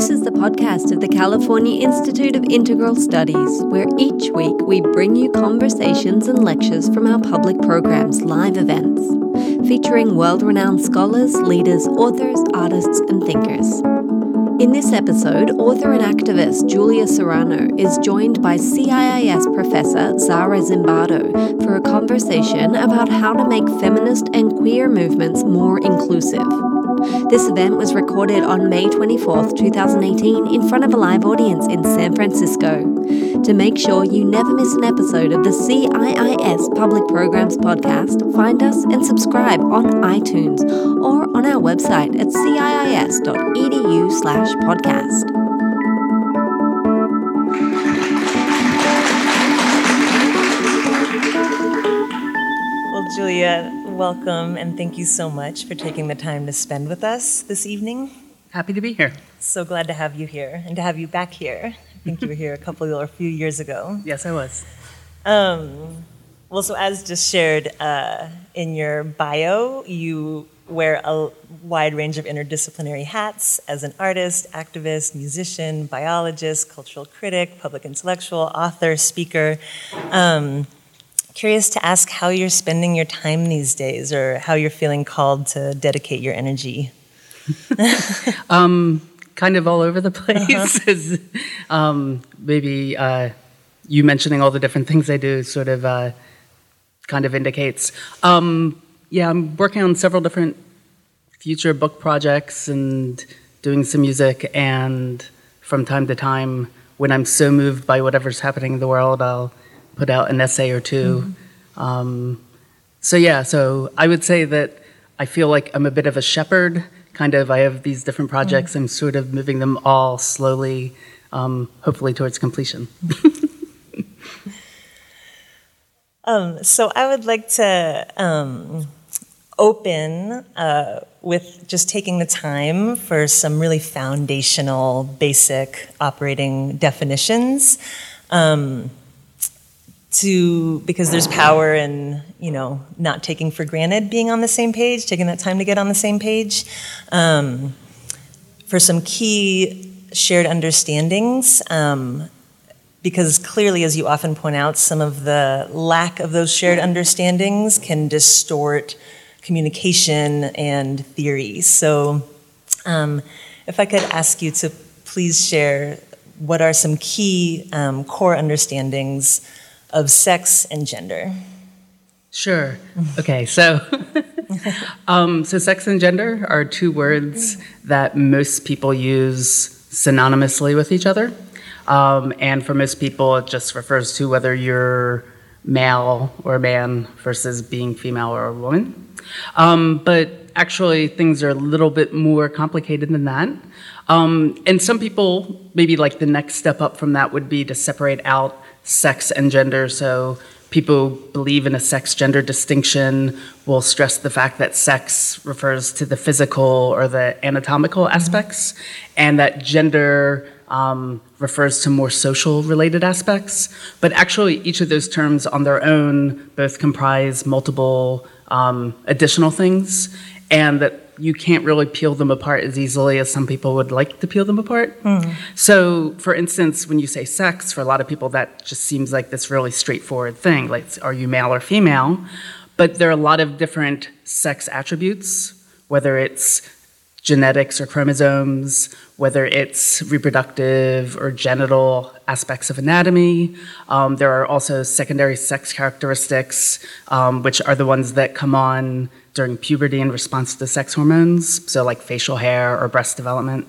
This is the podcast of the California Institute of Integral Studies, where each week we bring you conversations and lectures from our public programs live events, featuring world renowned scholars, leaders, authors, artists, and thinkers. In this episode, author and activist Julia Serano is joined by CIIS professor Zara Zimbardo for a conversation about how to make feminist and queer movements more inclusive. This event was recorded on May 24th, 2018, in front of a live audience in San Francisco. To make sure you never miss an episode of the CIIS Public Programs Podcast, find us and subscribe on iTunes or on our website at ciis.edu slash podcast. Julia, welcome and thank you so much for taking the time to spend with us this evening. Happy to be here. So glad to have you here and to have you back here. I think you were here a couple or a few years ago. Yes, I was. Um, well, so as just shared uh, in your bio, you wear a wide range of interdisciplinary hats as an artist, activist, musician, biologist, cultural critic, public intellectual, author, speaker. Um, curious to ask how you're spending your time these days or how you're feeling called to dedicate your energy. um, kind of all over the place. Uh-huh. um, maybe uh, you mentioning all the different things I do sort of uh, kind of indicates. Um, yeah, I'm working on several different future book projects and doing some music, and from time to time, when I'm so moved by whatever's happening in the world, I'll put out an essay or 2 mm-hmm. um, so yeah, so I would say that I feel like I'm a bit of a shepherd. Kind of, I have these different projects. Mm-hmm. I'm sort of moving them all slowly, um, hopefully towards completion. um, so I would like to um, open uh, with just taking the time for some really foundational, basic operating definitions. Um, to because there's power in you know not taking for granted being on the same page taking that time to get on the same page. Um, for some key shared understandings um, because clearly as you often point out some of the lack of those shared understandings can distort communication and theory. So um, if i could ask you to please share what are some key um, core understandings of sex and gender? Sure. Okay, so um, so sex and gender are two words that most people use synonymously with each other, um, and for most people, it just refers to whether you're male or man versus being female or a woman. Um, but actually, things are a little bit more complicated than that. Um, and some people, maybe like the next step up from that would be to separate out sex and gender. So people believe in a sex gender distinction will stress the fact that sex refers to the physical or the anatomical mm-hmm. aspects, and that gender um, refers to more social related aspects. But actually, each of those terms on their own both comprise multiple um, additional things, and that you can't really peel them apart as easily as some people would like to peel them apart. Mm. So, for instance, when you say sex, for a lot of people, that just seems like this really straightforward thing. Like, are you male or female? But there are a lot of different sex attributes, whether it's genetics or chromosomes, whether it's reproductive or genital aspects of anatomy. Um, there are also secondary sex characteristics, um, which are the ones that come on during puberty in response to sex hormones, so like facial hair or breast development.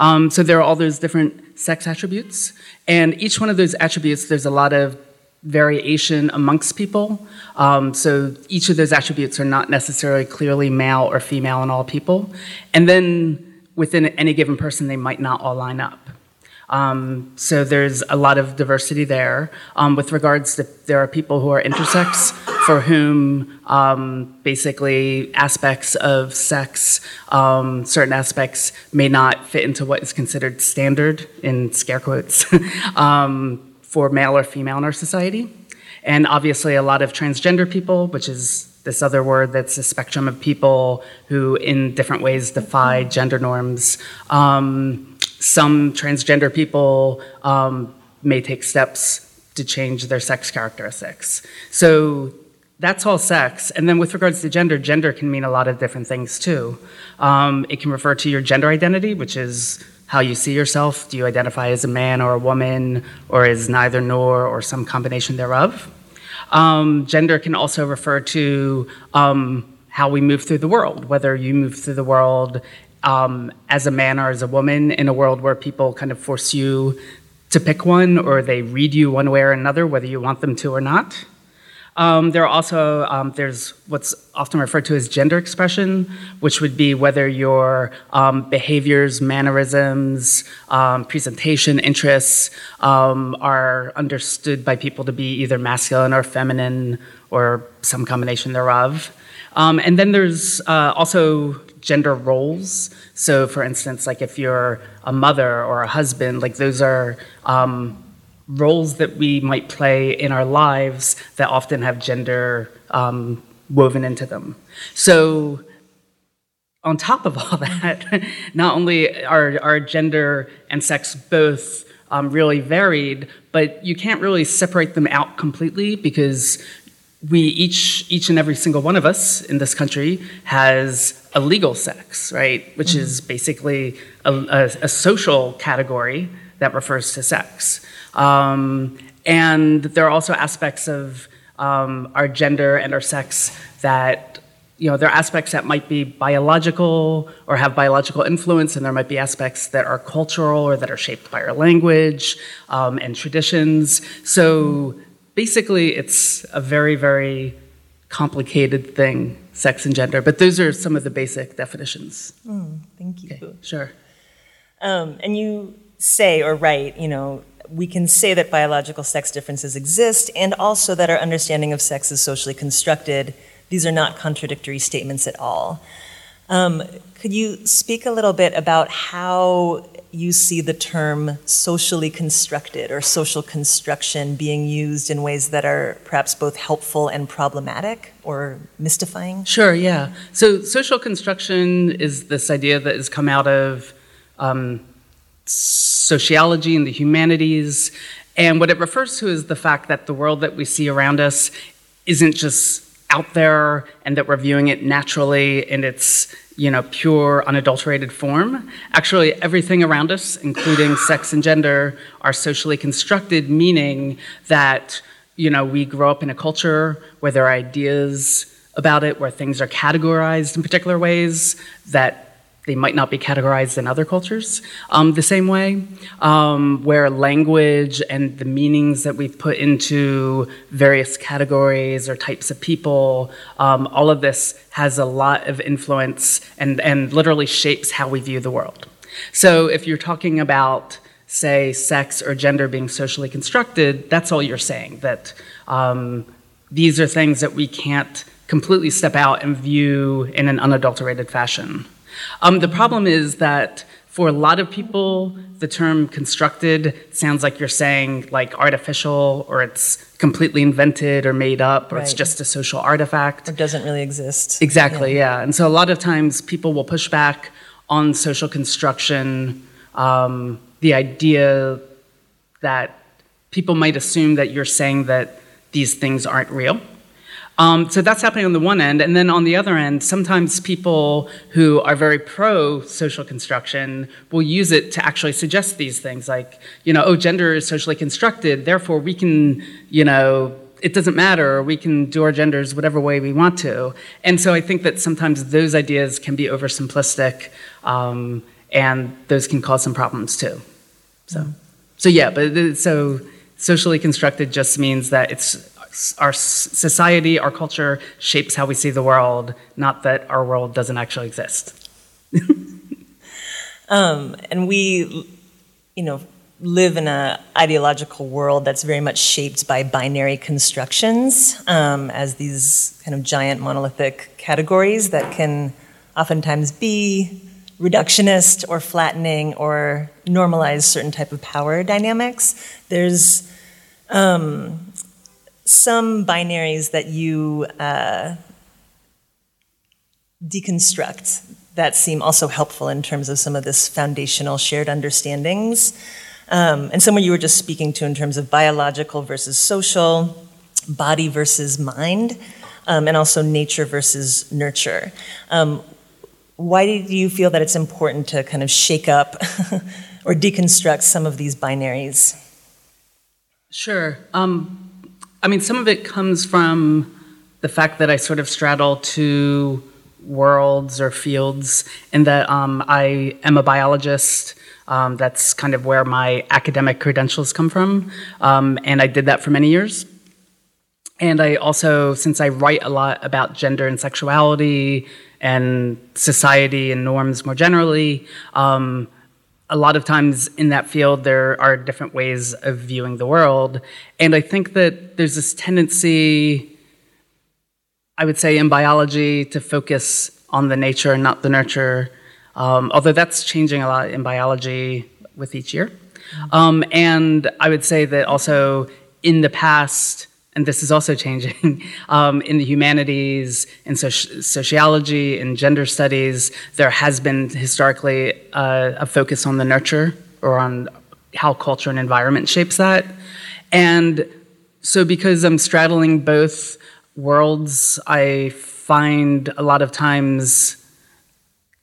Um, so there are all those different sex attributes, and each one of those attributes, there's a lot of variation amongst people. Um, so each of those attributes are not necessarily clearly male or female in all people. And then within any given person, they might not all line up. Um, so there's a lot of diversity there. Um, with regards to, there are people who are intersex for whom um, basically aspects of sex, um, certain aspects may not fit into what is considered standard in scare quotes um, for male or female in our society. And obviously, a lot of transgender people, which is this other word that's a spectrum of people who, in different ways, defy gender norms. Um, some transgender people um, may take steps to change their sex characteristics. So that's all sex. And then with regards to gender, gender can mean a lot of different things too. Um, it can refer to your gender identity, which is how you see yourself. Do you identify as a man or a woman, or as neither nor, or some combination thereof? Um, gender can also refer to um, how we move through the world, whether you move through the world um, as a man or as a woman in a world where people kind of force you to pick one or they read you one way or another, whether you want them to or not. Um, there are also um, there's what's often referred to as gender expression, which would be whether your um, behaviors, mannerisms, um, presentation, interests um, are understood by people to be either masculine or feminine or some combination thereof. Um, and then there's uh, also gender roles. So, for instance, like if you're a mother or a husband, like those are roles that we might play in our lives that often have gender um, woven into them. So, on top of all that, not only are, are gender and sex both um, really varied, but you can't really separate them out completely because we each each and every single one of us in this country has a legal sex, right? Which mm-hmm. is basically a, a, a social category that refers to sex. Um, and there are also aspects of um, our gender and our sex that, you know, there are aspects that might be biological or have biological influence, and there might be aspects that are cultural or that are shaped by our language um, and traditions. So basically, it's a very, very complicated thing, sex and gender. But those are some of the basic definitions. Mm, thank you. Okay, sure. Um, and you say or write, you know, we can say that biological sex differences exist and also that our understanding of sex is socially constructed. These are not contradictory statements at all. Um, could you speak a little bit about how you see the term socially constructed or social construction being used in ways that are perhaps both helpful and problematic or mystifying? Sure, yeah. So, social construction is this idea that has come out of um, sociology and the humanities. And what it refers to is the fact that the world that we see around us isn't just out there and that we're viewing it naturally in its you know pure unadulterated form actually everything around us including sex and gender are socially constructed meaning that you know we grow up in a culture where there are ideas about it where things are categorized in particular ways that they might not be categorized in other cultures um, the same way, um, where language and the meanings that we've put into various categories or types of people, um, all of this has a lot of influence and, and literally shapes how we view the world. So if you're talking about, say, sex or gender being socially constructed, that's all you're saying, that um, these are things that we can't completely step out and view in an unadulterated fashion. Um, the problem is that for a lot of people, the term constructed sounds like you're saying like artificial or it's completely invented or made up or right. it's just a social artifact. It doesn't really exist. Exactly, yeah. yeah. And so a lot of times people will push back on social construction, um, the idea that people might assume that you're saying that these things aren't real. Um, so that's happening on the one end. And then on the other end, sometimes people who are very pro social construction will use it to actually suggest these things like, you know, oh, gender is socially constructed, therefore we can, you know, it doesn't matter, we can do our genders whatever way we want to. And so I think that sometimes those ideas can be oversimplistic um, and those can cause some problems too. So, so yeah, but so socially constructed just means that it's our society, our culture shapes how we see the world, not that our world doesn't actually exist. um, and we, you know, live in an ideological world that's very much shaped by binary constructions um, as these kind of giant monolithic categories that can oftentimes be reductionist or flattening or normalize certain type of power dynamics. There's um, some binaries that you uh, deconstruct that seem also helpful in terms of some of this foundational shared understandings. Um, and some of you were just speaking to in terms of biological versus social, body versus mind, um, and also nature versus nurture. Um, why do you feel that it's important to kind of shake up or deconstruct some of these binaries? Sure. Um, I mean, some of it comes from the fact that I sort of straddle two worlds or fields, in that um, I am a biologist. Um, that's kind of where my academic credentials come from, um, and I did that for many years. And I also, since I write a lot about gender and sexuality and society and norms more generally, um, a lot of times in that field there are different ways of viewing the world. And I think that there's this tendency, I would say, in biology to focus on the nature and not the nurture, um, although that's changing a lot in biology with each year. Um, and I would say that also in the past, and this is also changing um, in the humanities, in soci- sociology, in gender studies. There has been historically uh, a focus on the nurture or on how culture and environment shapes that. And so, because I'm straddling both worlds, I find a lot of times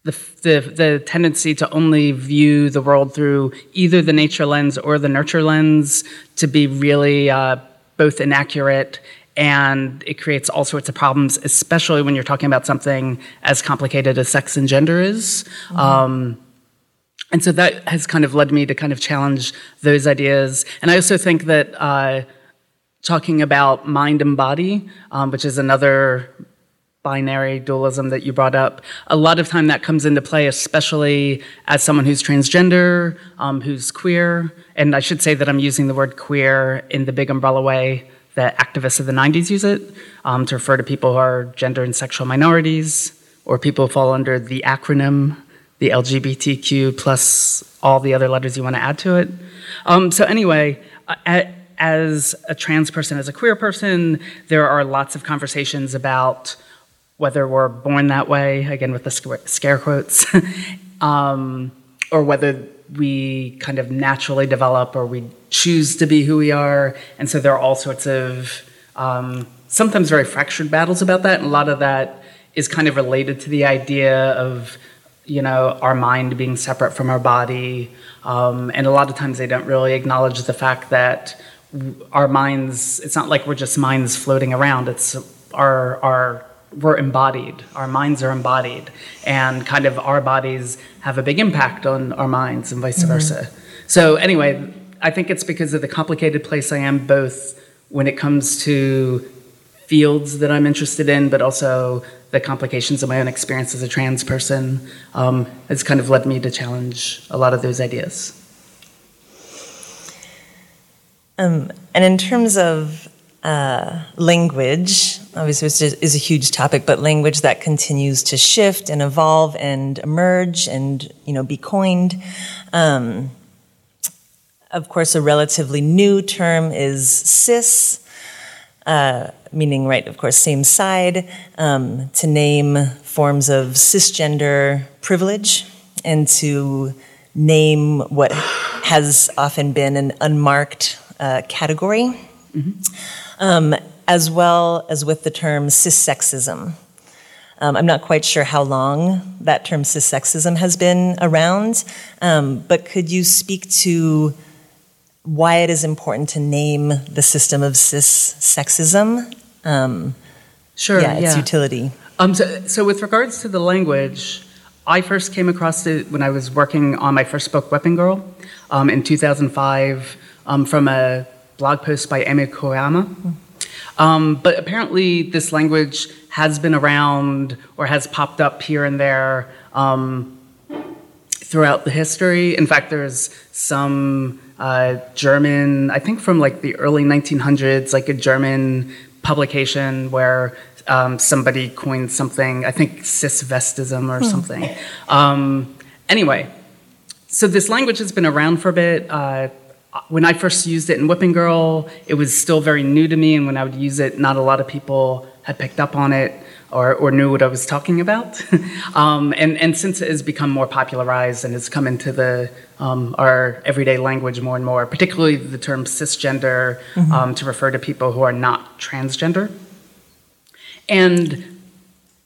the, the, the, tendency to only view the world through either the nature lens or the nurture lens to be really uh, both inaccurate and it creates all sorts of problems, especially when you're talking about something as complicated as sex and gender is. Mm-hmm. Um, and so that has kind of led me to kind of challenge those ideas. And I also think that uh, talking about mind and body, um, which is another binary dualism that you brought up, a lot of time that comes into play, especially as someone who's transgender, um, who's queer. And I should say that I'm using the word queer in the big umbrella way that activists of the 90s use it um, to refer to people who are gender and sexual minorities or people who fall under the acronym, the LGBTQ plus all the other letters you want to add to it. Um, so, anyway, as a trans person, as a queer person, there are lots of conversations about whether we're born that way, again with the scare quotes, um, or whether we kind of naturally develop or we choose to be who we are. And so there are all sorts of um, sometimes very fractured battles about that. And a lot of that is kind of related to the idea of, you know, our mind being separate from our body. Um, and a lot of times they don't really acknowledge the fact that our minds, it's not like we're just minds floating around, it's our, our we're embodied. Our minds are embodied, and kind of our bodies have a big impact on our minds, and vice mm-hmm. versa. So, anyway, I think it's because of the complicated place I am, both when it comes to fields that I'm interested in, but also the complications of my own experience as a trans person um, has kind of led me to challenge a lot of those ideas. Um, and in terms of uh, language, obviously, is a huge topic, but language that continues to shift and evolve and emerge and you know be coined. Um, of course, a relatively new term is cis, uh, meaning right, of course, same side. Um, to name forms of cisgender privilege and to name what has often been an unmarked uh, category. Mm-hmm um, as well as with the term cissexism. Um, I'm not quite sure how long that term cissexism has been around, um, but could you speak to why it is important to name the system of cissexism? Um, sure. Yeah, its yeah. utility. Um, so, so, with regards to the language, I first came across it when I was working on my first book, Whipping Girl, um, in 2005, um, from a blog post by Emi Koyama. Um, but apparently, this language has been around or has popped up here and there um, throughout the history. In fact, there's some uh, German, I think from like the early 1900s, like a German publication where um, somebody coined something, I think cisvestism or hmm. something. Um, anyway, so this language has been around for a bit. Uh, when I first used it in Whipping Girl, it was still very new to me, and when I would use it, not a lot of people had picked up on it. or, or knew what I was talking about. um, and, and since it has become more popularized and has come into the, um, our everyday language more and more, particularly the term cisgender Mm-hmm. um, to refer to people who are not transgender. And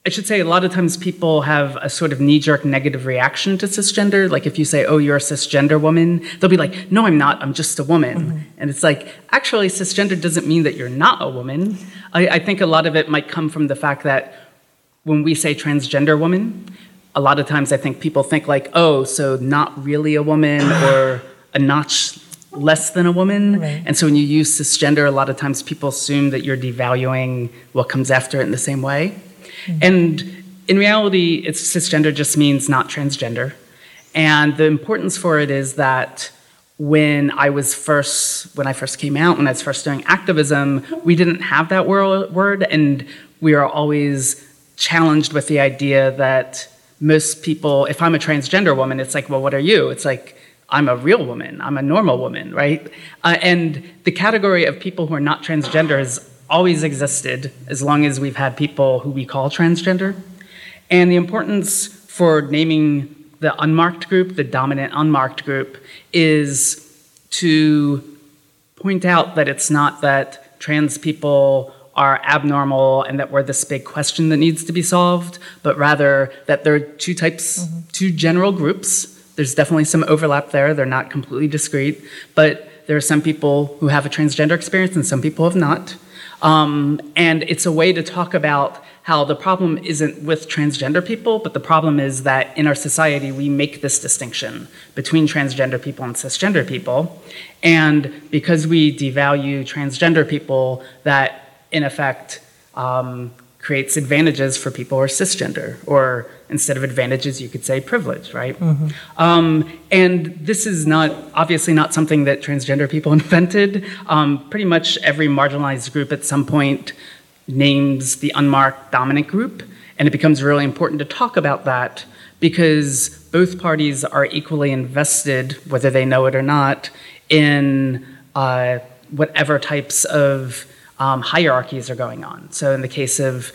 I should say a lot of times people have a sort of knee jerk negative reaction to cisgender. Like if you say, oh, you're a cisgender woman, they'll be like, no, I'm not, I'm just a woman. Mm-hmm. And it's like, actually, cisgender doesn't mean that you're not a woman. I, I think a lot of it might come from the fact that when we say transgender woman, a lot of times I think people think like, oh, so not really a woman or a notch less than a woman. Right. And so when you use cisgender, a lot of times people assume that you're devaluing what comes after it in the same way. And in reality, it's cisgender just means not transgender. And the importance for it is that when I was first, when I first came out, when I was first doing activism, we didn't have that word, and we are always challenged with the idea that most people, if I'm a transgender woman, it's like, well, what are you? It's like, I'm a real woman, I'm a normal woman, right? Uh, and the category of people who are not transgender has always existed as long as we've had people who we call transgender. And the importance for naming the unmarked group, the dominant unmarked group, is to point out that it's not that trans people are abnormal and that we're this big question that needs to be solved, but rather that there are two types, mm-hmm. two general groups. There's definitely some overlap there, they're not completely discrete, but there are some people who have a transgender experience and some people have not. Um, and it's a way to talk about how the problem isn't with transgender people, but the problem is that in our society we make this distinction between transgender people and cisgender people. And because we devalue transgender people, that in effect um, creates advantages for people who are cisgender, or instead of advantages, you could say privilege, right? Um, and this is not obviously not something that transgender people invented. Um, pretty much every marginalized group at some point names the unmarked dominant group, and it becomes really important to talk about that because both parties are equally invested, whether they know it or not, in uh, whatever types of um, hierarchies are going on. So, in the case of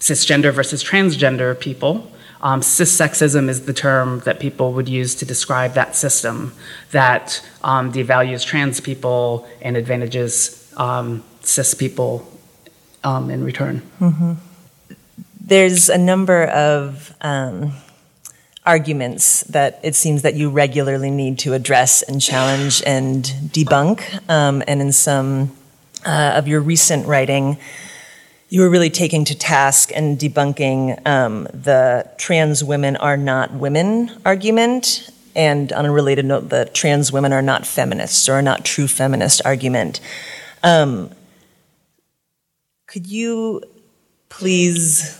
cisgender versus transgender people, um, cissexism is the term that people would use to describe that system that um, devalues trans people and advantages um, cis people um, in return. There's a number of um, arguments that it seems that you regularly need to address and challenge and debunk. Um, and in some uh, of your recent writing, you were really taking to task and debunking um, the trans women are not women argument. And on a related note, the trans women are not feminists or are not true feminist argument. Um, could you please,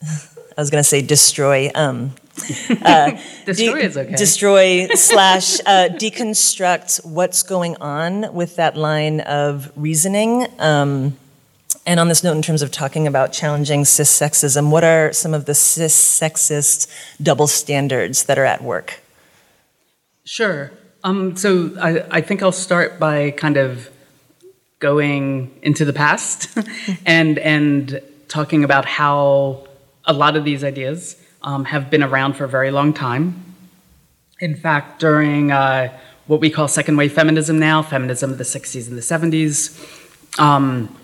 I was going to say destroy, um, Destroy de- is okay. destroy slash uh, deconstruct what's going on with that line of reasoning. Um, and on this note, in terms of talking about challenging cis sexism, what are some of the cis sexist double standards that are at work? Sure. Um, so I, I think I'll start by kind of going into the past and and talking about how a lot of these ideas um, have been around for a very long time. In fact, during uh, what we call second wave feminism now, feminism of the 60s and the 70s, um,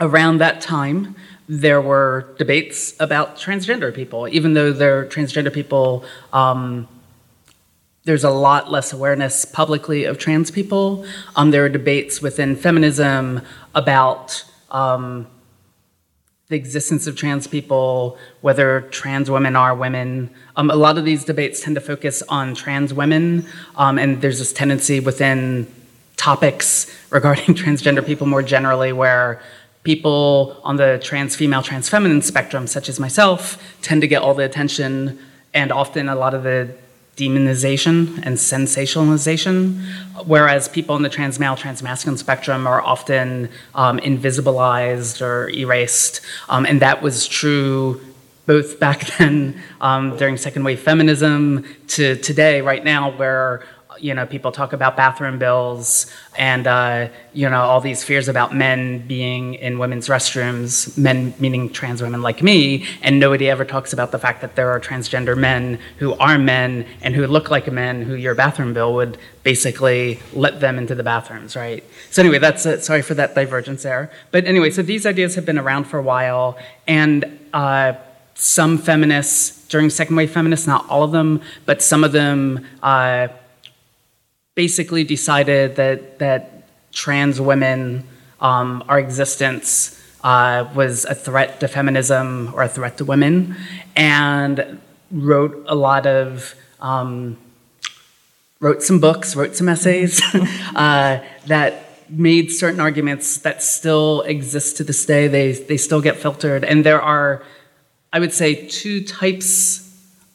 around that time, there were debates about transgender people, even though they're transgender people. Um, there's a lot less awareness publicly of trans people. Um, there are debates within feminism about um, the existence of trans people, whether trans women are women. Um, a lot of these debates tend to focus on trans women, um, and there's this tendency within topics regarding transgender people more generally where people on the trans female, trans feminine spectrum, such as myself, tend to get all the attention and often a lot of the demonization and sensationalization, whereas people in the trans male, trans masculine spectrum are often um, invisibilized or erased. Um, and that was true both back then um, during second wave feminism to today, right now, where you know, people talk about bathroom bills and, uh, you know, all these fears about men being in women's restrooms, men meaning trans women like me, and nobody ever talks about the fact that there are transgender men who are men and who look like men who your bathroom bill would basically let them into the bathrooms, right? So, anyway, that's it. Sorry for that divergence there. But anyway, so these ideas have been around for a while, and uh, some feminists, during second wave feminists, not all of them, but some of them, uh, basically decided that that trans women, um, our existence uh, was a threat to feminism or a threat to women, and wrote a lot of. Um, wrote some books, wrote some essays uh, that made certain arguments that still exist to this day. They, they still get filtered. And there are, I would say, two types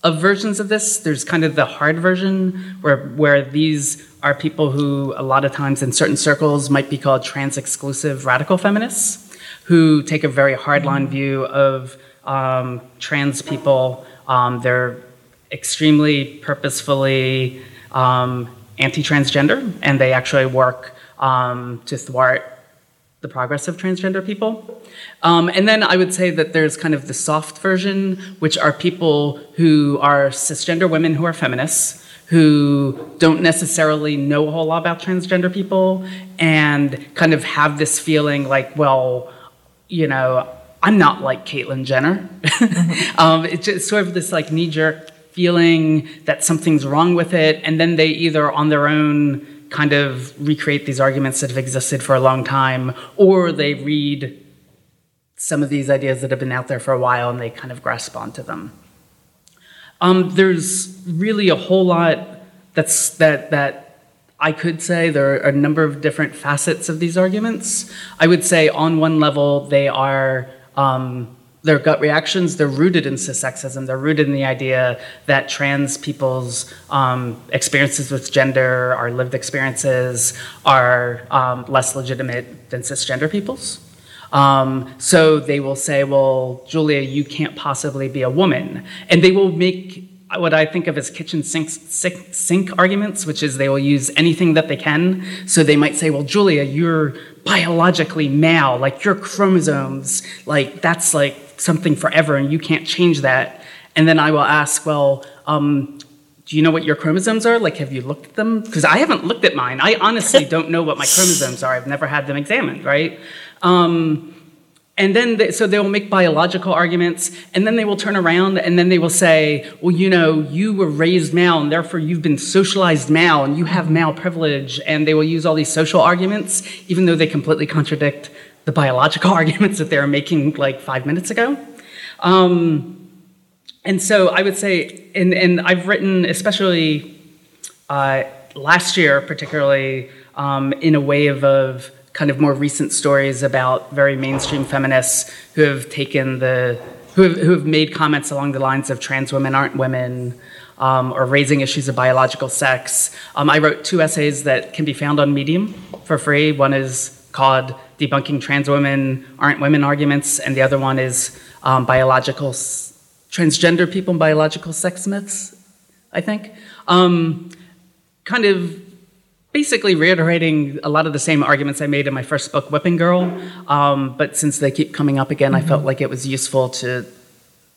of versions of this. There's kind of the hard version where, where these are people who, a lot of times in certain circles, might be called trans exclusive radical feminists, who take a very hardline view of um, trans people. Um, they're extremely purposefully um, anti transgender, and they actually work um, to thwart the progress of transgender people. Um, and then I would say that there's kind of the soft version, which are people who are cisgender women who are feminists who don't necessarily know a whole lot about transgender people and kind of have this feeling like, well, you know, I'm not like Caitlyn Jenner. um, it's just sort of this like knee jerk feeling that something's wrong with it, and then they either on their own kind of recreate these arguments that have existed for a long time, or they read some of these ideas that have been out there for a while and they kind of grasp onto them. Um, there's really a whole lot that's that that I could say there are a number of different facets of these arguments. I would say on one level they are um, their gut reactions. They're rooted in cissexism. They're rooted in the idea that trans people's um, experiences with gender, our lived experiences, are um, less legitimate than cisgender people's. Um, so they will say, well, Julia, you can't possibly be a woman. And they will make what I think of as kitchen sink, sink, sink, arguments, which is they will use anything that they can. So they might say, well, Julia, you're biologically male, like your chromosomes, like that's like something forever and you can't change that. And then I will ask, well, um, do you know what your chromosomes are? Like, have you looked at them? Because I haven't looked at mine. I honestly don't know what my chromosomes are. I've never had them examined, right? Um, and then, they, so they will make biological arguments, and then they will turn around and then they will say, well, you know, you were raised male, and therefore you've been socialized male, and you have male privilege. And they will use all these social arguments, even though they completely contradict the biological arguments that they were making like five minutes ago. Um, and so I would say, and, and I've written, especially uh, last year, particularly um, in a wave of kind of more recent stories about very mainstream feminists who have taken the who have, who have made comments along the lines of trans women aren't women um, or raising issues of biological sex. Um, I wrote two essays that can be found on Medium for free. One is called Debunking Trans Women Aren't Women Arguments, and the other one is um, Biological Transgender People and Biological Sex Myths, I think. Um, kind of basically reiterating a lot of the same arguments I made in my first book, Whipping Girl. Um, but since they keep coming up again, mm-hmm. I felt like it was useful to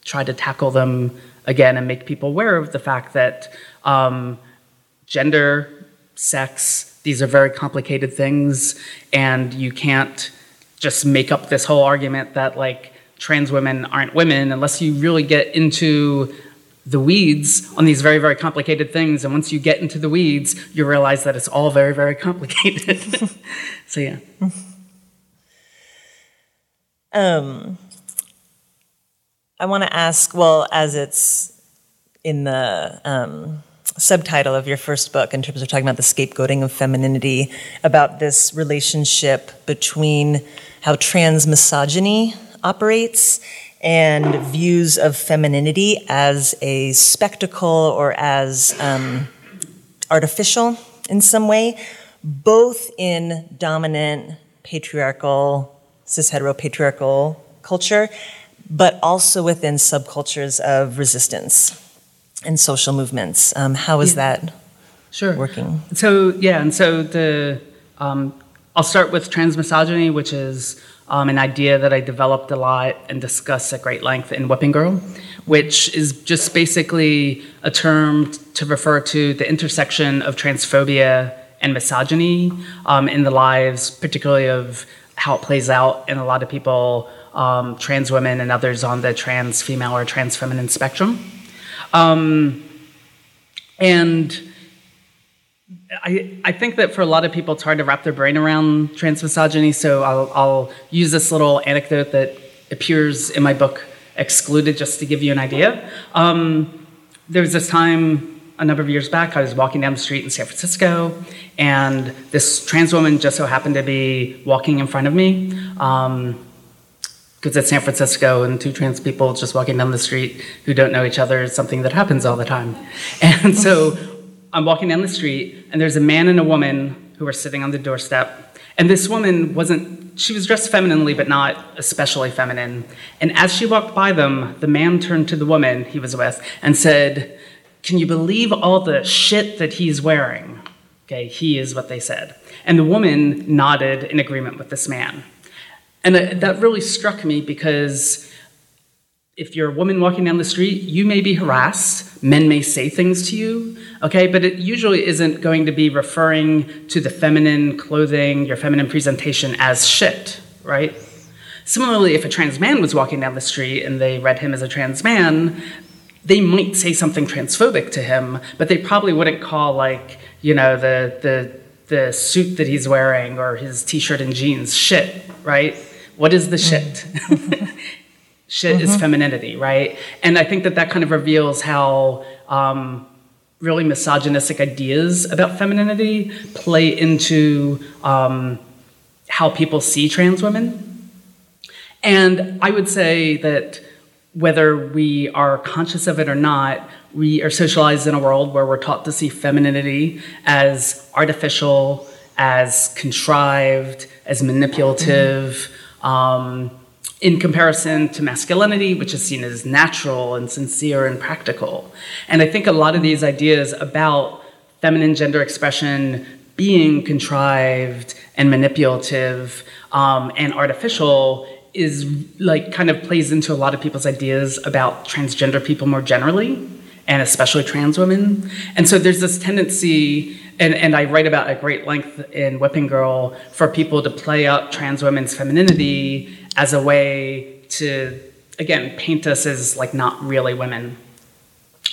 try to tackle them again and make people aware of the fact that um, gender, sex, these are very complicated things, and you can't just make up this whole argument that like trans women aren't women unless you really get into the weeds on these very, very complicated things. And once you get into the weeds, you realize that it's all very, very complicated. so, yeah. Um, I want to ask well, as it's in the um, subtitle of your first book, in terms of talking about the scapegoating of femininity, about this relationship between how trans misogyny operates and views of femininity as a spectacle or as um, artificial in some way, both in dominant patriarchal, cis heteropatriarchal culture, but also within subcultures of resistance and social movements. Um, how is yeah. that? sure. working. So yeah, and so the um, I'll start with transmisogyny, which is um, an idea that I developed a lot and discuss at great length in Whipping Girl, which is just basically a term to refer to the intersection of transphobia and misogyny um, in the lives, particularly of how it plays out in a lot of people, um, trans women and others on the trans female or trans feminine spectrum. Um, and I, I think that for a lot of people, it's hard to wrap their brain around transmisogyny, so I'll, I'll use this little anecdote that appears in my book, Excluded, just to give you an idea. Um, there was this time a number of years back, I was walking down the street in San Francisco, and this trans woman just so happened to be walking in front of me. Um, it's San Francisco and two trans people just walking down the street who don't know each other is something that happens all the time. And so I'm walking down the street, and there's a man and a woman who are sitting on the doorstep. And this woman wasn't, she was dressed femininely, but not especially feminine. And as she walked by them, the man turned to the woman he was with and said, Can you believe all the shit that he's wearing? Okay, he is what they said. And the woman nodded in agreement with this man. And that really struck me because if you're a woman walking down the street, you may be harassed. Men may say things to you, okay? But it usually isn't going to be referring to the feminine clothing, your feminine presentation as shit, right? Similarly, if a trans man was walking down the street and they read him as a trans man, they might say something transphobic to him, but they probably wouldn't call, like, you know, the, the, the suit that he's wearing or his t shirt and jeans shit, right? What is the shit? shit is femininity, right? And I think that that kind of reveals how um, really misogynistic ideas about femininity play into um, how people see trans women. And I would say that whether we are conscious of it or not, we are socialized in a world where we're taught to see femininity as artificial, as contrived, as manipulative, um, in comparison to masculinity, which is seen as natural and sincere and practical. And I think a lot of these ideas about feminine gender expression being contrived and manipulative um, and artificial is like kind of plays into a lot of people's ideas about transgender people more generally and especially trans women. And so there's this tendency, and, and I write about at great length in Whipping Girl, for people to play up trans women's femininity as a way to, again, paint us as like not really women.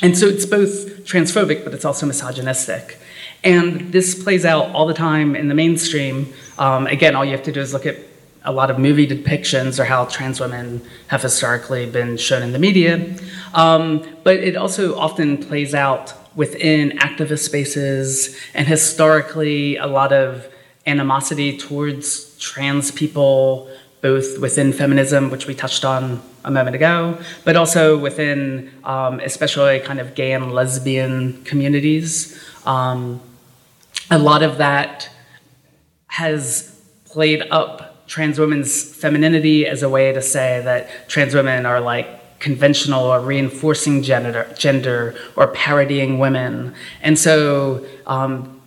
And so it's both transphobic, but it's also misogynistic. And this plays out all the time in the mainstream. Um, again, all you have to do is look at a lot of movie depictions or how trans women have historically been shown in the media. Um, but it also often plays out within activist spaces and historically a lot of animosity towards trans people, both within feminism, which we touched on a moment ago, but also within um, especially kind of gay and lesbian communities. Um, a lot of that has played up trans women's femininity as a way to say that trans women are like conventional or reinforcing gender, gender or parodying women. And so um,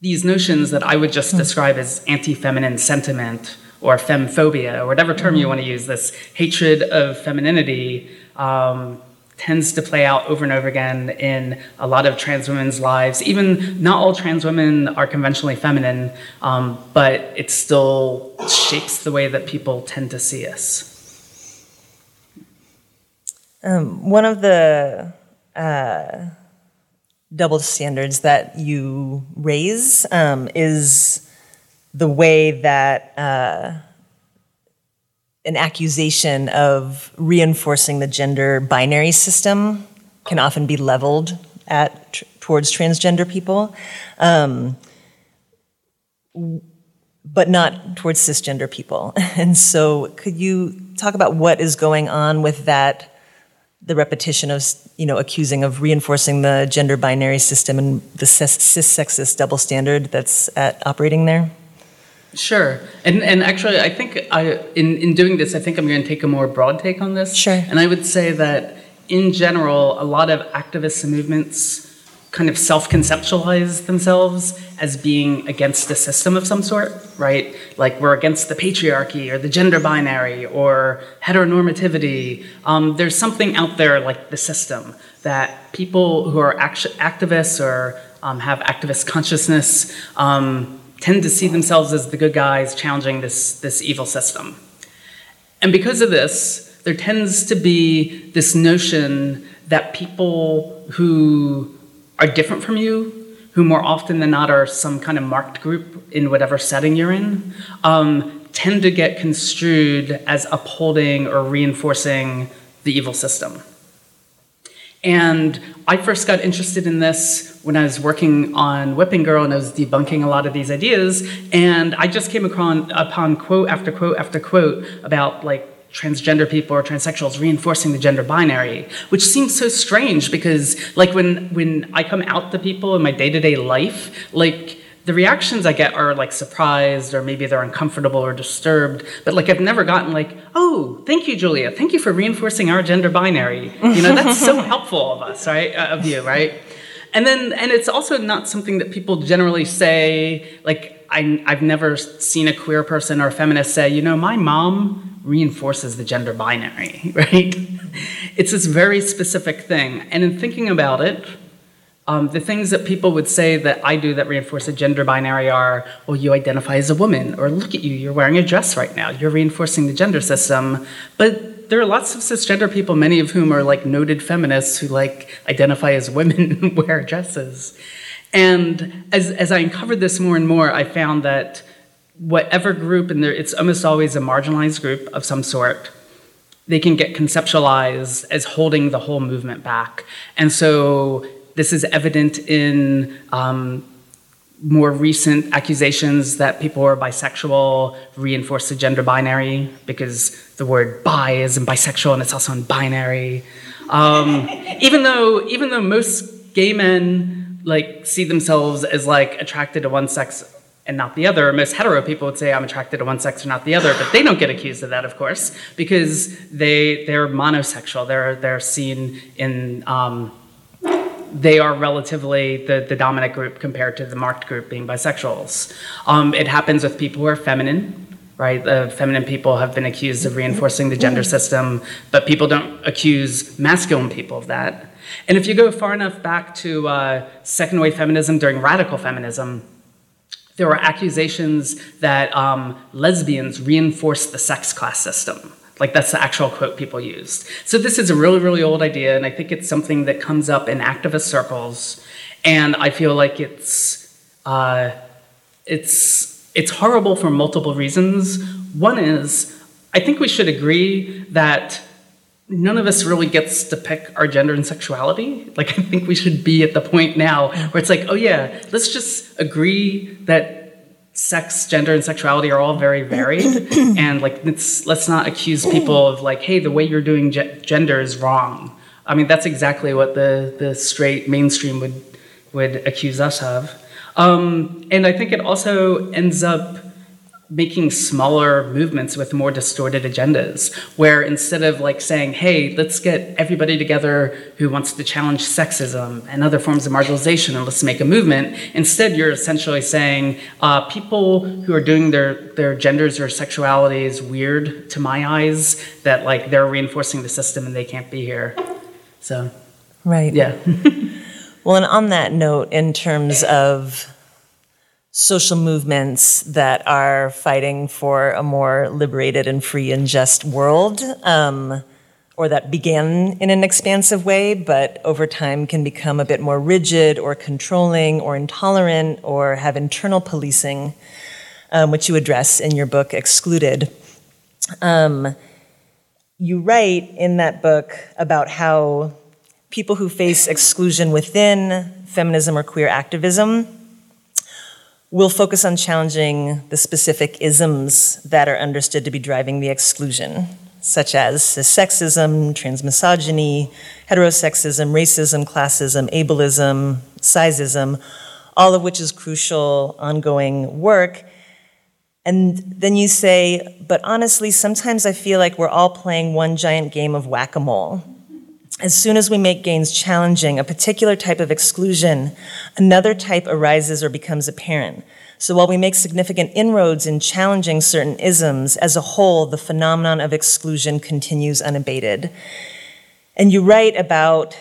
these notions that I would just describe as anti feminine sentiment or femmephobia or whatever term you want to use, this hatred of femininity. Um, tends to play out over and over again in a lot of trans women's lives. Even not all trans women are conventionally feminine, um, but it still shapes the way that people tend to see us. Um, one of the uh, double standards that you raise um, is the way that. Uh, an accusation of reinforcing the gender binary system can often be leveled at towards transgender people, um, but not towards cisgender people. And so, could you talk about what is going on with that? The repetition of, you know, accusing of reinforcing the gender binary system and the cis sexist double standard that's at operating there. Sure. And, and actually, I think I, in, in doing this, I think I'm going to take a more broad take on this. Sure. And I would say that in general, a lot of activists and movements kind of self-conceptualize themselves as being against a system of some sort, right? Like we're against the patriarchy or the gender binary or heteronormativity. Um, there's something out there like the system that people who are act- activists or um, have activist consciousness um, tend to see themselves as the good guys challenging this, this evil system. And because of this, there tends to be this notion that people who are different from you, who more often than not are some kind of marked group in whatever setting you're in, um, tend to get construed as upholding or reinforcing the evil system. And I first got interested in this when I was working on Whipping Girl and I was debunking a lot of these ideas. And I just came upon, upon quote after quote after quote about like transgender people or transsexuals reinforcing the gender binary, which seems so strange because like when when I come out to people in my day-to-day life, like the reactions I get are like surprised or maybe they're uncomfortable or disturbed. But like I've never gotten like, oh, thank you, Julia. Thank you for reinforcing our gender binary. You know, that's so helpful of us, right? Uh, of you, right? And then and it's also not something that people generally say, like I, I've never seen a queer person or a feminist say, you know, my mom reinforces the gender binary, right? It's this very specific thing. And in thinking about it, um, the things that people would say that I do that reinforce a gender binary are, well, you identify as a woman, or look at you, you're wearing a dress right now, you're reinforcing the gender system. But there are lots of cisgender people, many of whom are like noted feminists who like identify as women and wear dresses. And as, as I uncovered this more and more, I found that whatever group, and there, it's almost always a marginalized group of some sort, they can get conceptualized as holding the whole movement back. And so this is evident in um, more recent accusations that people who are bisexual reinforce the gender binary because the word bi is in bisexual and it's also in binary. Um, even though even though most gay men like see themselves as like attracted to one sex and not the other. Most hetero people would say I'm attracted to one sex or not the other, but they don't get accused of that, of course, because they they're monosexual. They're they're seen in um, they are relatively the, the dominant group compared to the marked group being bisexuals. Um, it happens with people who are feminine, right? The feminine people have been accused of reinforcing the gender system, but people don't accuse masculine people of that. And if you go far enough back to uh, second wave feminism during radical feminism, there were accusations that um, lesbians reinforced the sex class system. Like that's the actual quote people used. So this is a really, really old idea, and I think it's something that comes up in activist circles. And I feel like it's uh, it's it's horrible for multiple reasons. One is I think we should agree that none of us really gets to pick our gender and sexuality. Like, I think we should be at the point now where it's like, oh, yeah, let's just agree that sex, gender, and sexuality are all very varied. and, like, let's, let's not accuse people of, like, hey, the way you're doing ge- gender is wrong. I mean, that's exactly what the, the straight mainstream would, would accuse us of. Um, and I think it also ends up making smaller movements with more distorted agendas where instead of like saying hey let's get everybody together who wants to challenge sexism and other forms of marginalization and let's make a movement instead you're essentially saying uh, people who are doing their their genders or sexualities weird to my eyes that like they're reinforcing the system and they can't be here. So right. yeah. Well and on that note in terms of social movements that are fighting for a more liberated and free and just world, um, or that began in an expansive way, but over time can become a bit more rigid or controlling or intolerant or have internal policing, um, which you address in your book, Excluded. Um, you write in that book about how people who face exclusion within feminism or queer activism We'll focus on challenging the specific isms that are understood to be driving the exclusion, such as sexism, transmisogyny, heterosexism, racism, classism, ableism, sizeism, all of which is crucial ongoing work. And then you say, but honestly, sometimes I feel like we're all playing one giant game of whack a mole. As soon as we make gains challenging a particular type of exclusion, another type arises or becomes apparent. So while we make significant inroads in challenging certain isms, as a whole, the phenomenon of exclusion continues unabated. And you write about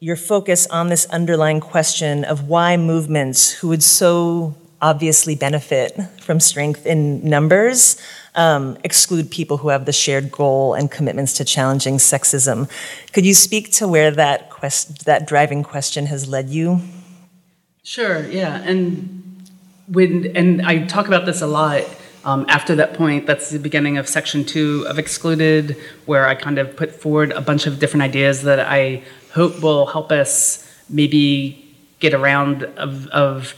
your focus on this underlying question of why movements who would so obviously benefit from strength in numbers um, exclude people who have the shared goal and commitments to challenging sexism. Could you speak to where that quest- that driving question has led you? Sure. Yeah, and when and I talk about this a lot. Um, after that point, that's the beginning of section two of Excluded, where I kind of put forward a bunch of different ideas that I hope will help us maybe get around of, of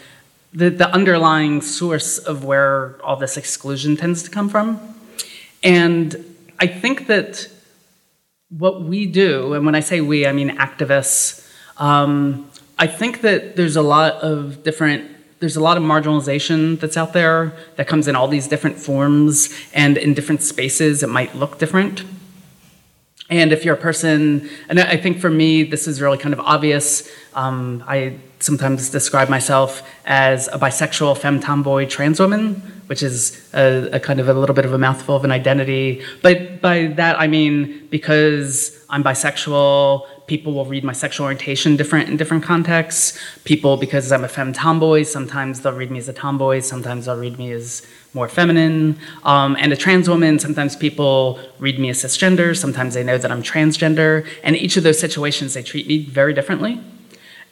the, the underlying source of where all this exclusion tends to come from. And I think that what we do, and when I say we, I mean activists, um, I think that there's a lot of different there's a lot of marginalization that's out there that comes in all these different forms and in different spaces it might look different and if you're a person and i think for me this is really kind of obvious um, i sometimes describe myself as a bisexual femme tomboy trans woman, which is a, a, kind of a little bit of a mouthful of an identity. But by that I mean because I'm bisexual, people will read my sexual orientation different in different contexts. People, because I'm a femme tomboy, sometimes they'll read me as a tomboy, sometimes they'll read me as more feminine. Um, and a trans woman, sometimes people read me as cisgender, sometimes they know that I'm transgender. And each of those situations, they treat me very differently.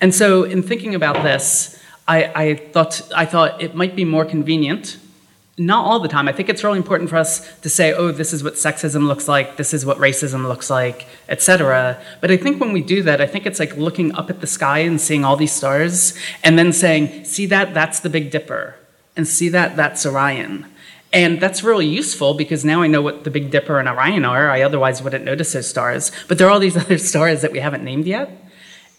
And so, in thinking about this, I, I, thought, I thought it might be more convenient, not all the time. I think it's really important for us to say, oh, this is what sexism looks like, this is what racism looks like, etc. But I think when we do that, I think it's like looking up at the sky and seeing all these stars, and then saying, see that, that's the Big Dipper, and see that, that's Orion. And that's really useful because now I know what the Big Dipper and Orion are. I otherwise wouldn't notice those stars. But there are all these other stars that we haven't named yet.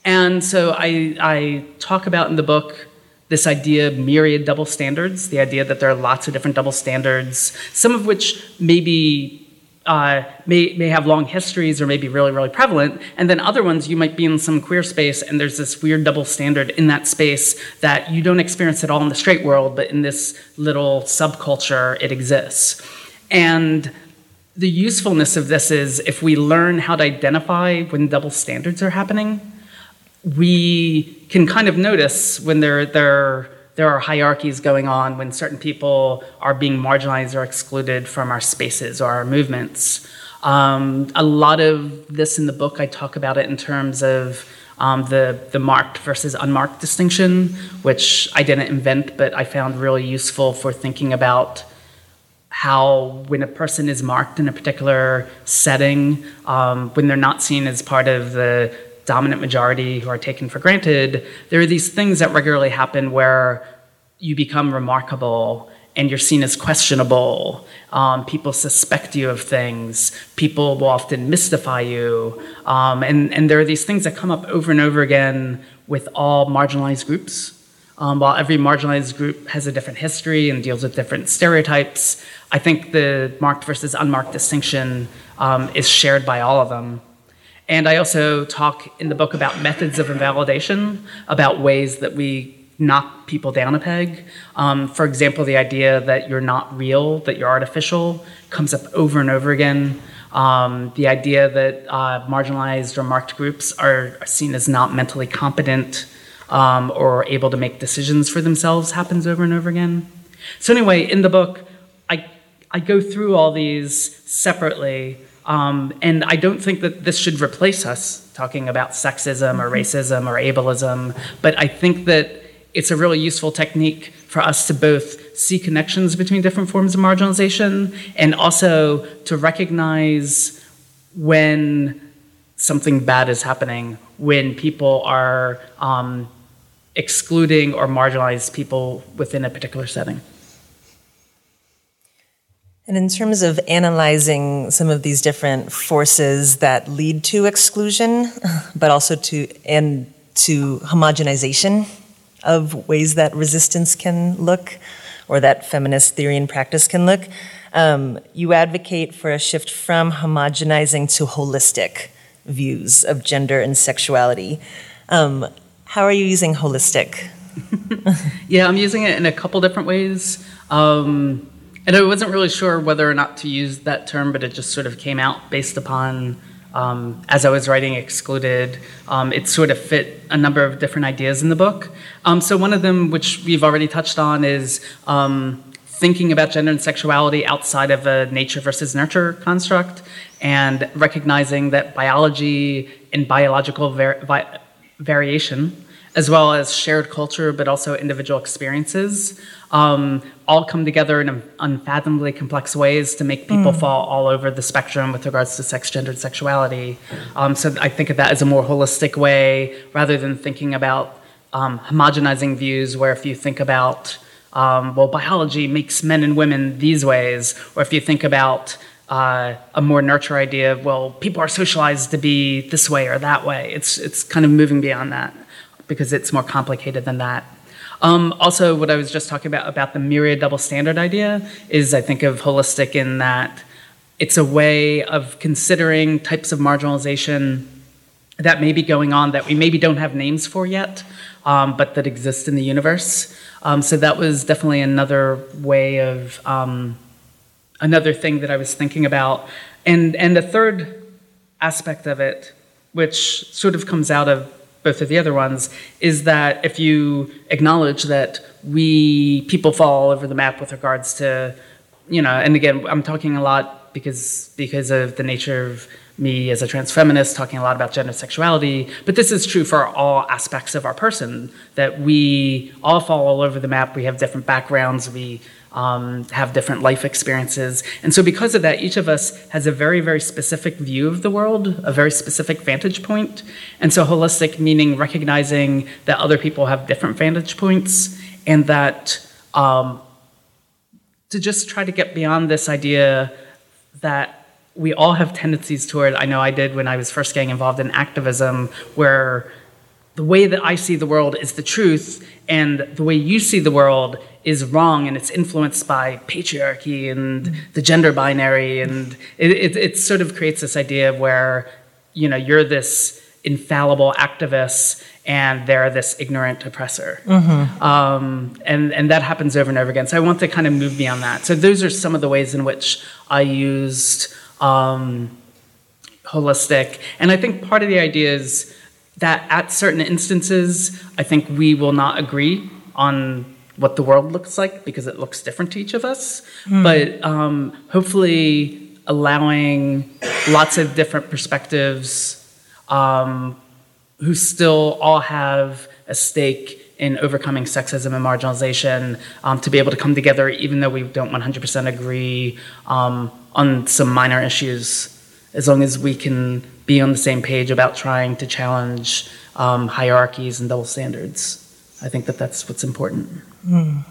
And so I, I talk about in the book this idea of myriad double standards, the idea that there are lots of different double standards, some of which maybe uh, may, may have long histories or may be really, really prevalent. And then other ones, you might be in some queer space and there's this weird double standard in that space that you don't experience at all in the straight world, but in this little subculture, it exists. And the usefulness of this is if we learn how to identify when double standards are happening, we can kind of notice when there, there, there are hierarchies going on, when certain people are being marginalized or excluded from our spaces or our movements. Um, a lot of this in the book, I talk about it in terms of um, the, the marked versus unmarked distinction, which I didn't invent, but I found really useful for thinking about how when a person is marked in a particular setting, um, when they're not seen as part of the dominant majority who are taken for granted, there are these things that regularly happen where you become remarkable and you're seen as questionable. Um, people suspect you of things. People will often mystify you. Um, and, and there are these things that come up over and over again with all marginalized groups. Um, while every marginalized group has a different history and deals with different stereotypes, I think the marked versus unmarked distinction um, is shared by all of them. And I also talk in the book about methods of invalidation, about ways that we knock people down a peg. Um, for example, the idea that you're not real, that you're artificial, comes up over and over again. Um, the idea that uh, marginalized or marked groups are seen as not mentally competent um, or able to make decisions for themselves happens over and over again. So, anyway, in the book, I, I go through all these separately um, and I don't think that this should replace us talking about sexism or racism or ableism, but I think that it's a really useful technique for us to both see connections between different forms of marginalization and also to recognize when something bad is happening, when people are um, excluding or marginalized people within a particular setting. And in terms of analyzing some of these different forces that lead to exclusion, but also to and to homogenization of ways that resistance can look, or that feminist theory and practice can look, um, you advocate for a shift from homogenizing to holistic views of gender and sexuality. Um, how are you using holistic? yeah, I'm using it in a couple different ways. Um, and I wasn't really sure whether or not to use that term, but it just sort of came out based upon, um, as I was writing Excluded, um, it sort of fit a number of different ideas in the book. Um, so, one of them, which we've already touched on, is um, thinking about gender and sexuality outside of a nature versus nurture construct and recognizing that biology and biological var- vi- variation as well as shared culture, but also individual experiences, um, all come together in unfathomably complex ways to make people mm. fall all over the spectrum with regards to sex, gender, and sexuality. Um, so I think of that as a more holistic way rather than thinking about um, homogenizing views, where if you think about, um, well, biology makes men and women these ways, or if you think about uh, a more nurture idea of well people are socialized to be this way or that way it's it's kind of moving beyond that because it's more complicated than that. Um, also, what I was just talking about about the myriad double standard idea is I think of holistic in that it's a way of considering types of marginalization that may be going on that we maybe don't have names for yet, um, but that exist in the universe. Um, so that was definitely another way of um, another thing that I was thinking about, and and the third aspect of it, which sort of comes out of both of the other ones, is that if you acknowledge that we people fall all over the map with regards to, you know, and again, I'm talking a lot because because of the nature of me as a trans feminist talking a lot about gender sexuality, but this is true for all aspects of our person that we all fall all over the map. We have different backgrounds. We um, have different life experiences. And so, because of that, each of us has a very, very specific view of the world, a very specific vantage point. And so, holistic meaning recognizing that other people have different vantage points and that um, to just try to get beyond this idea that we all have tendencies toward, I know I did when I was first getting involved in activism, where the way that I see the world is the truth, and the way you see the world is wrong, and it's influenced by patriarchy and the gender binary, and it, it, it sort of creates this idea of where you know you're this infallible activist and they're this ignorant oppressor. Mm-hmm. Um, and, and that happens over and over again. So I want to kind of move beyond that. So those are some of the ways in which I used um, holistic. And I think part of the idea is that at certain instances, I think we will not agree on what the world looks like because it looks different to each of us. Mm. But um, hopefully, allowing lots of different perspectives um, who still all have a stake in overcoming sexism and marginalization um, to be able to come together, even though we don't 100% agree um, on some minor issues, as long as we can be on the same page about trying to challenge um, hierarchies and double standards. I think that that's what's important. Mm.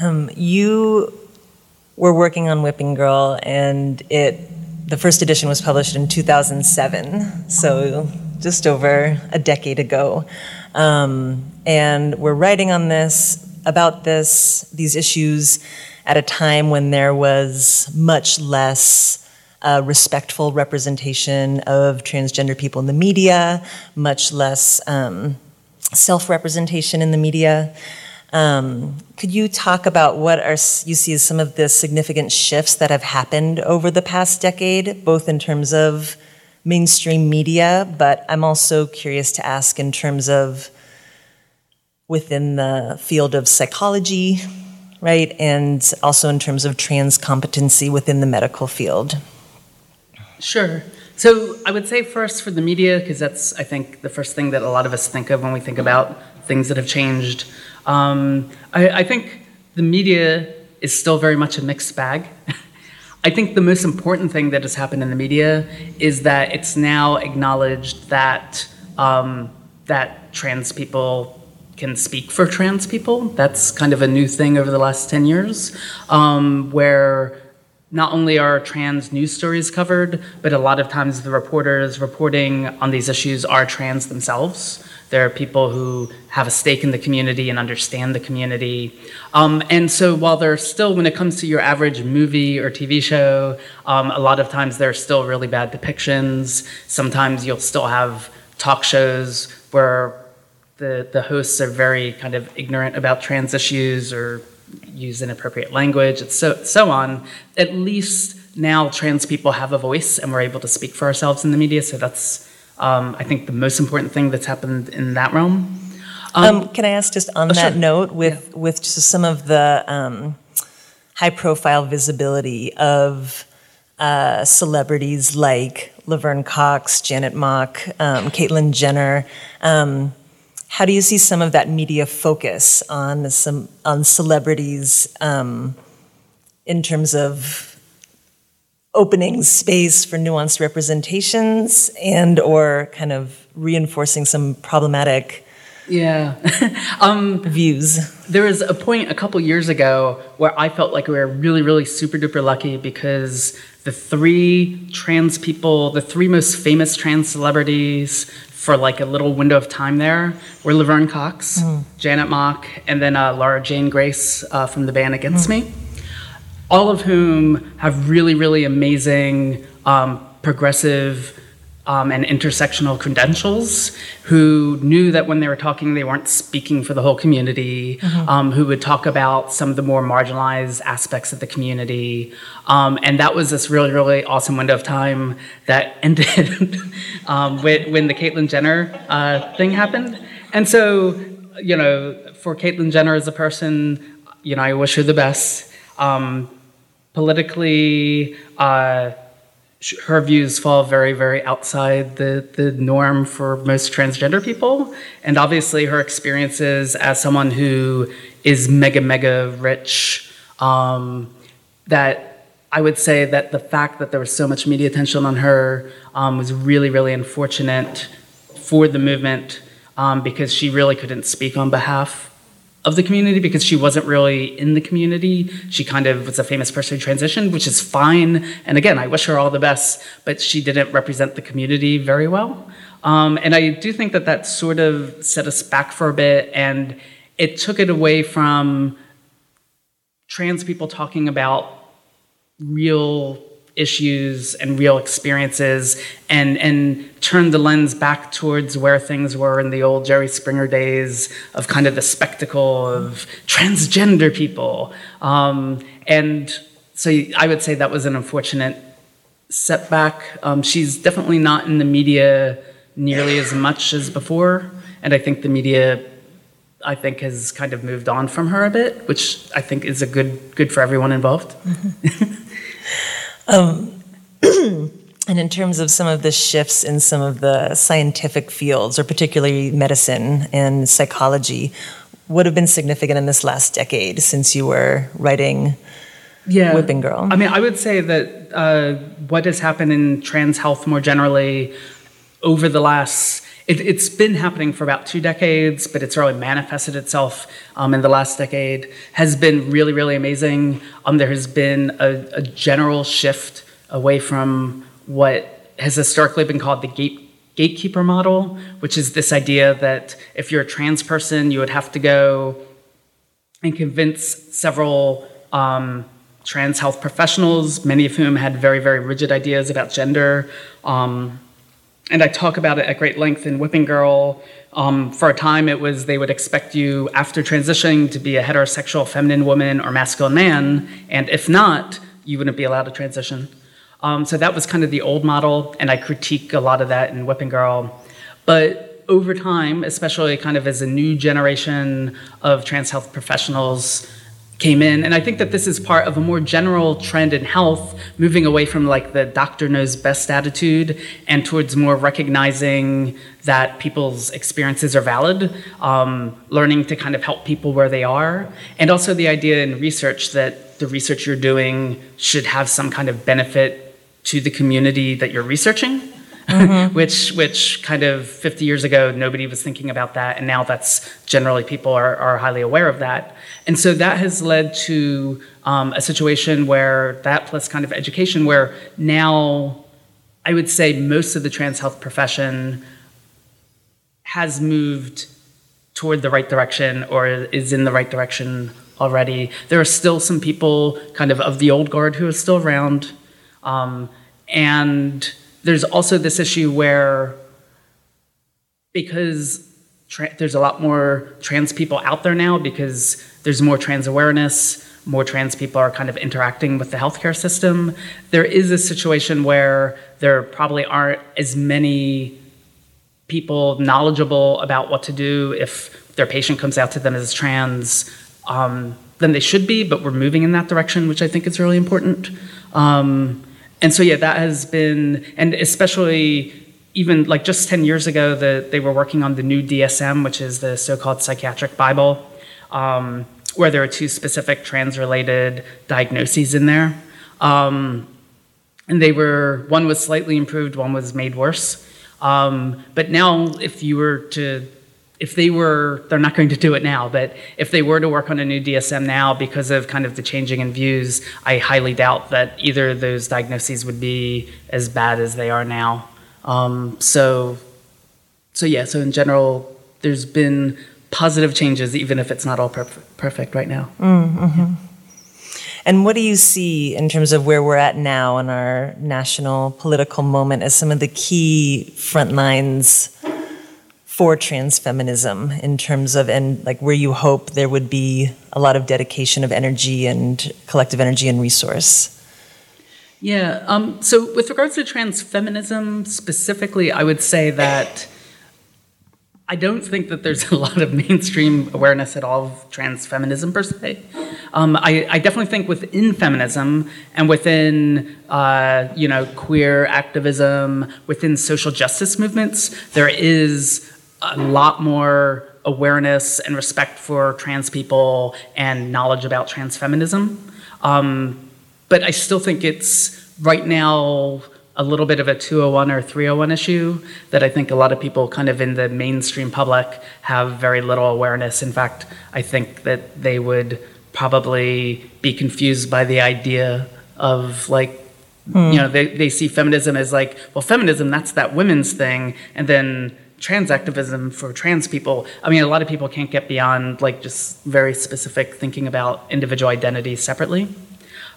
Um, you were working on Whipping Girl, and it the first edition was published in 2007, so just over a decade ago. Um, and we're writing on this about this these issues at a time when there was much less uh, respectful representation of transgender people in the media, much less um, self representation in the media. Um, could you talk about what are you see as some of the significant shifts that have happened over the past decade, both in terms of mainstream media, but I'm also curious to ask in terms of within the field of psychology, right, and also in terms of trans competency within the medical field. Sure. So I would say first for the media, because that's, I think, the first thing that a lot of us think of when we think about things that have changed. Um, I, I think the media is still very much a mixed bag. I think the most important thing that has happened in the media is that it's now acknowledged that um, that trans people can speak for trans people. That's kind of a new thing over the last ten years, um, where not only are trans news stories covered, but a lot of times the reporters reporting on these issues are trans themselves. There are people who have a stake in the community and understand the community. Um, and so while there's still, when it comes to your average movie or TV show, um, a lot of times there are still really bad depictions. Sometimes you'll still have talk shows where the, the hosts are very kind of ignorant about trans issues or use inappropriate language, and so, so on. At least now trans people have a voice and we're able to speak for ourselves in the media. So that's, um, I think, the most important thing that's happened in that realm. Um, can I ask, just on oh, that sure. note, with with just some of the um, high-profile visibility of uh, celebrities like Laverne Cox, Janet Mock, um, Caitlyn Jenner. Um, how do you see some of that media focus on some on celebrities um, in terms of opening space for nuanced representations and or kind of reinforcing some problematic Yeah. um, views? there was a point a couple years ago where I felt like we were really, really super duper lucky because the three trans people, the three most famous trans celebrities for like a little window of time there were Laverne Cox, Janet Mock, and then uh, Laura Jane Grace uh, from the band Against Me. All of whom have really, really amazing um, progressive um, and intersectional credentials, who knew that when they were talking, they weren't speaking for the whole community, um, who would talk about some of the more marginalized aspects of the community. Um, and that was this really, really awesome window of time that ended um, when, when the Caitlyn Jenner uh, thing happened. And so, you know, for Caitlyn Jenner as a person, you know, I wish her the best. Um, politically, uh, her views fall very, very outside the, the norm for most transgender people. And obviously, her experiences as someone who is mega, mega rich, um, that I would say that the fact that there was so much media attention on her um, was really, really unfortunate for the movement um, because she really couldn't speak on behalf of the community because she wasn't really in the community. She kind of was a famous person who transitioned, which is fine. And again, I wish her all the best, but she didn't represent the community very well. Um, and I do think that that sort of set us back for a bit and it took it away from trans people talking about real issues and real experiences and and turn the lens back towards where things were in the old Jerry Springer days of kind of the spectacle of transgender people. Um, and so I would say that was an unfortunate setback. Um, she's definitely not in the media nearly as much as before. And I think the media I think has kind of moved on from her a bit which I think is a good good for everyone involved And in terms of some of the shifts in some of the scientific fields, or particularly medicine and psychology, would have been significant in this last decade since you were writing yeah. Whipping Girl? I mean, I would say that uh, what has happened in trans health more generally over the last, it, has been happening for about two decades, but it's really manifested itself um, in the last decade, has been really, really amazing. Um, there has been a, a general shift away from what has historically been called the gate, gatekeeper model, which is this idea that if you're a trans person, you would have to go and convince several um, trans health professionals, many of whom had very, very rigid ideas about gender. Um, and I talk about it at great length in Whipping Girl. Um, for a time, it was they would expect you after transitioning to be a heterosexual feminine woman or masculine man, and if not, you wouldn't be allowed to transition. Um, so that was kind of the old model, and I critique a lot of that in Whipping Girl. But over time, especially kind of as a new generation of trans health professionals came in, and I think that this is part of a more general trend in health, moving away from like the doctor knows best attitude and towards more recognizing that people's experiences are valid, um, learning to kind of help people where they are, and also the idea in research that the research you're doing should have some kind of benefit to the community that you're researching. Mm-hmm. which which kind of 50 years ago nobody was thinking about that, and now that's generally people are, are highly aware of that. And so that has led to um, a situation where that plus kind of education, where now I would say most of the trans health profession has moved toward the right direction or is in the right direction already. There are still some people kind of of the old guard who are still around. Um, and there's also this issue where because tra- there's a lot more trans people out there now because there's more trans awareness, more trans people are kind of interacting with the healthcare system. There is a situation where there probably aren't as many people knowledgeable about what to do if their patient comes out to them as trans um, than they should be, but we're moving in that direction, which I think is really important. Um, and so, yeah, that has been, and especially even like just 10 years ago, the, they were working on the new DSM, which is the so called psychiatric Bible, um, where there are two specific trans related diagnoses in there. Um, and they were, one was slightly improved, one was made worse. Um, but now, if you were to, if they were, they're not going to do it now, but if they were to work on a new DSM now because of kind of the changing in views, I highly doubt that either of those diagnoses would be as bad as they are now. Um, so, so yeah, so in general, there's been positive changes, even if it's not all perf- perfect right now. Mm-hmm. Yeah. And what do you see in terms of where we're at now in our national political moment as some of the key front lines for trans feminism in terms of, and like where you hope there would be a lot of dedication of energy and collective energy and resource? Yeah, um, so with regards to trans feminism specifically, I would say that I don't think that there's a lot of mainstream awareness at all of trans feminism per se. Um, I, I, definitely think within feminism and within uh, you know queer activism, within social justice movements, there is a lot more awareness and respect for trans people and knowledge about trans feminism. Um, but I still think it's right now a little bit of a 201 or 301 issue that I think a lot of people kind of in the mainstream public have very little awareness. In fact, I think that they would probably be confused by the idea of like mm. you know they, they see feminism as like well feminism that's that women's thing and then trans activism for trans people i mean a lot of people can't get beyond like just very specific thinking about individual identities separately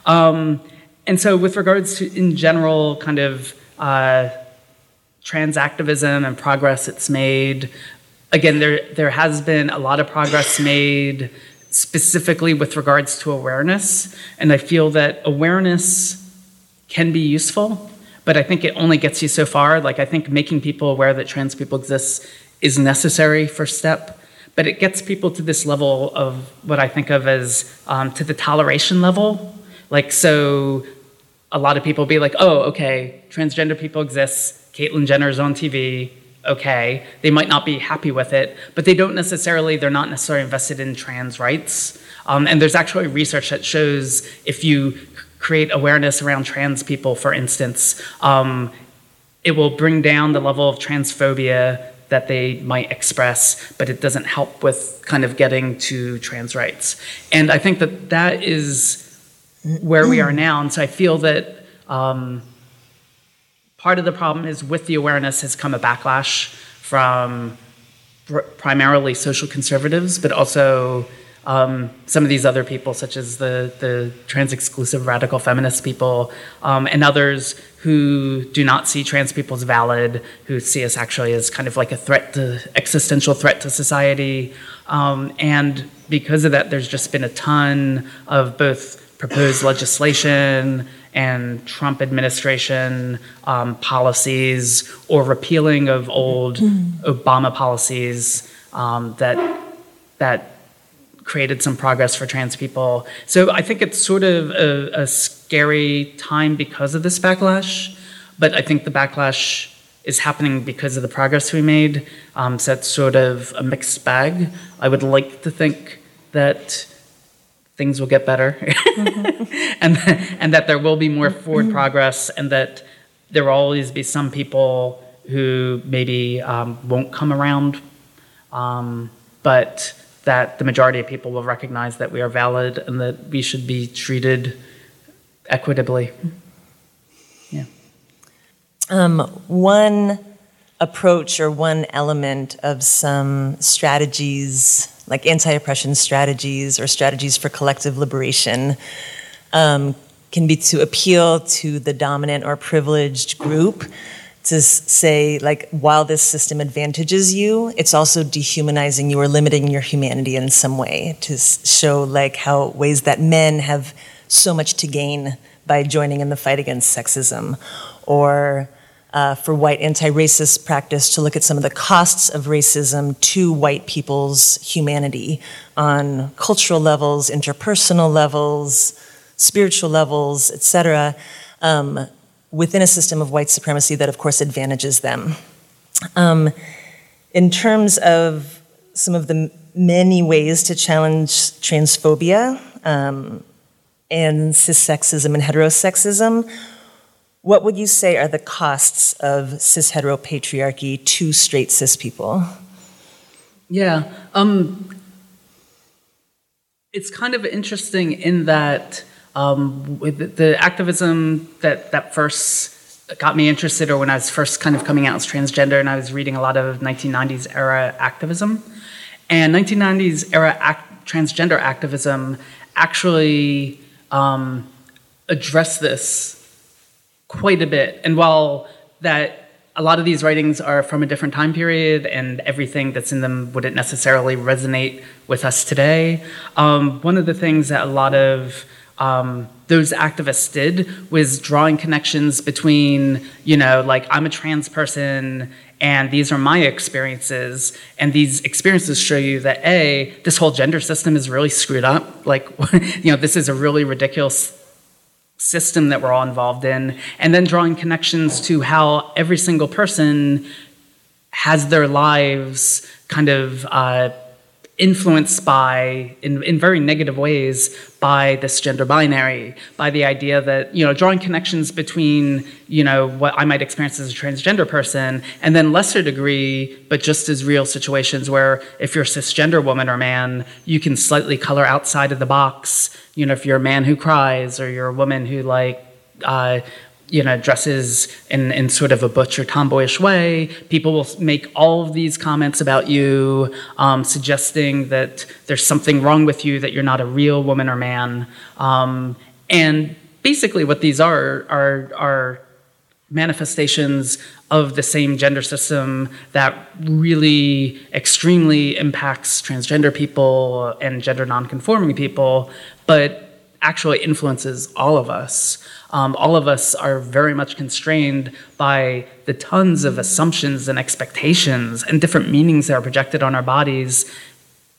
um, and so, with regards to, in general, kind of uh, trans activism and progress it's made, again, there, there has been a lot of progress made specifically with regards to awareness. And I feel that awareness can be useful, but I think it only gets you so far. Like, I think making people aware that trans people exist is necessary first step but it gets people to this level of what I think of as um, to the toleration level. Like, so a lot of people be like, oh, okay, transgender people exist, Caitlyn Jenner is on TV, okay. They might not be happy with it, but they don't necessarily, they're not necessarily invested in trans rights. Um, and there's actually research that shows if you create awareness around trans people, for instance, um, it will bring down the level of transphobia that they might express, but it doesn't help with kind of getting to trans rights. And I think that that is where we are now. And so I feel that um, part of the problem is with the awareness has come a backlash from pr- primarily social conservatives, but also um, some of these other people, such as the, the trans exclusive radical feminist people, um, and others who do not see trans people as valid, who see us actually as kind of like a threat to existential threat to society. Um, and because of that, there's just been a ton of both proposed legislation and Trump administration um, policies or repealing of old Obama policies um, that that created some progress for trans people. So I think it's sort of a, a scary time because of this backlash, but I think the backlash is happening because of the progress we made. Um, so it's sort of a mixed bag. I would like to think that things will get better mm-hmm. and, and that there will be more forward mm-hmm. progress and that there will always be some people who maybe um, won't come around, um, but that the majority of people will recognize that we are valid and that we should be treated equitably. Yeah. Um, one approach or one element of some strategies, like anti oppression strategies or strategies for collective liberation, um, can be to appeal to the dominant or privileged group to say like while this system advantages you it's also dehumanizing you or limiting your humanity in some way to show like how ways that men have so much to gain by joining in the fight against sexism or uh, for white anti-racist practice to look at some of the costs of racism to white people's humanity on cultural levels interpersonal levels spiritual levels etc um, within a system of white supremacy that, of course, advantages them. Um, in terms of some of the many ways to challenge transphobia um, and cissexism and heterosexism, what would you say are the costs of cis heteropatriarchy to straight cis people? Yeah. Um, it's kind of interesting in that um, the activism that, that first got me interested, or when I was first kind of coming out as transgender, and I was reading a lot of 1990s era activism. And 1990s era act, transgender activism actually um, addressed this quite a bit. And while that a lot of these writings are from a different time period, and everything that's in them wouldn't necessarily resonate with us today, um, one of the things that a lot of um, those activists did was drawing connections between, you know, like I'm a trans person and these are my experiences. And these experiences show you that a this whole gender system is really screwed up. Like you know this is a really ridiculous system that we're all involved in. And then drawing connections to how every single person has their lives kind of uh, influenced by, in, in very negative ways, by this gender binary, by the idea that, you know, drawing connections between, you know, what I might experience as a transgender person, and then lesser degree, but just as real situations where if you're a cisgender woman or man, you can slightly color outside of the box. You know, if you're a man who cries or you're a woman who, like, uh, you know, dresses in, in sort of a butch or tomboyish way. People will make all of these comments about you, um, suggesting that there's something wrong with you, that you're not a real woman or man. Um, and basically, what these are are are manifestations of the same gender system that really extremely impacts transgender people and gender nonconforming people, but actually influences all of us um, all of us are very much constrained by the tons of assumptions and expectations and different meanings that are projected on our bodies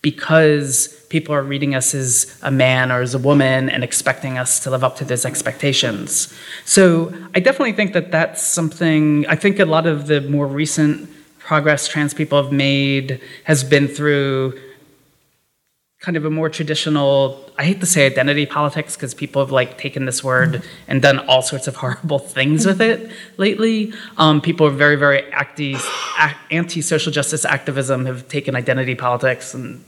because people are reading us as a man or as a woman and expecting us to live up to those expectations. So I definitely think that that's something, I think a lot of the more recent progress trans people have made has been through kind of a more traditional i hate to say identity politics because people have like taken this word and done all sorts of horrible things with it lately. Um, people are very very anti, anti-social justice activism have taken identity politics and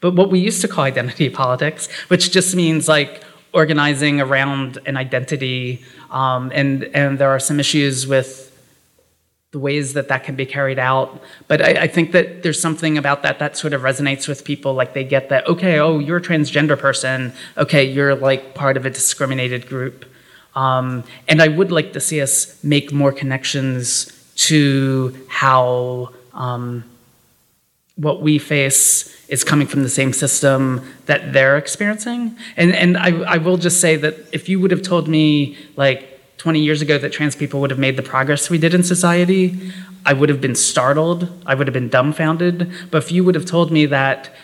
but what we used to call identity politics which just means like organizing around an identity um, and and there are some issues with the ways that that can be carried out. But I, I, think that there's something about that that sort of resonates with people. Like they get that, okay, oh, you're a transgender person. Okay, you're like part of a discriminated group. Um, and I would like to see us make more connections to how um, what we face is coming from the same system that they're experiencing. And, and I, I will just say that if you would have told me, like, 20 years ago that trans people would have made the progress we did in society, I would have been startled. I would have been dumbfounded. But if you would have told me that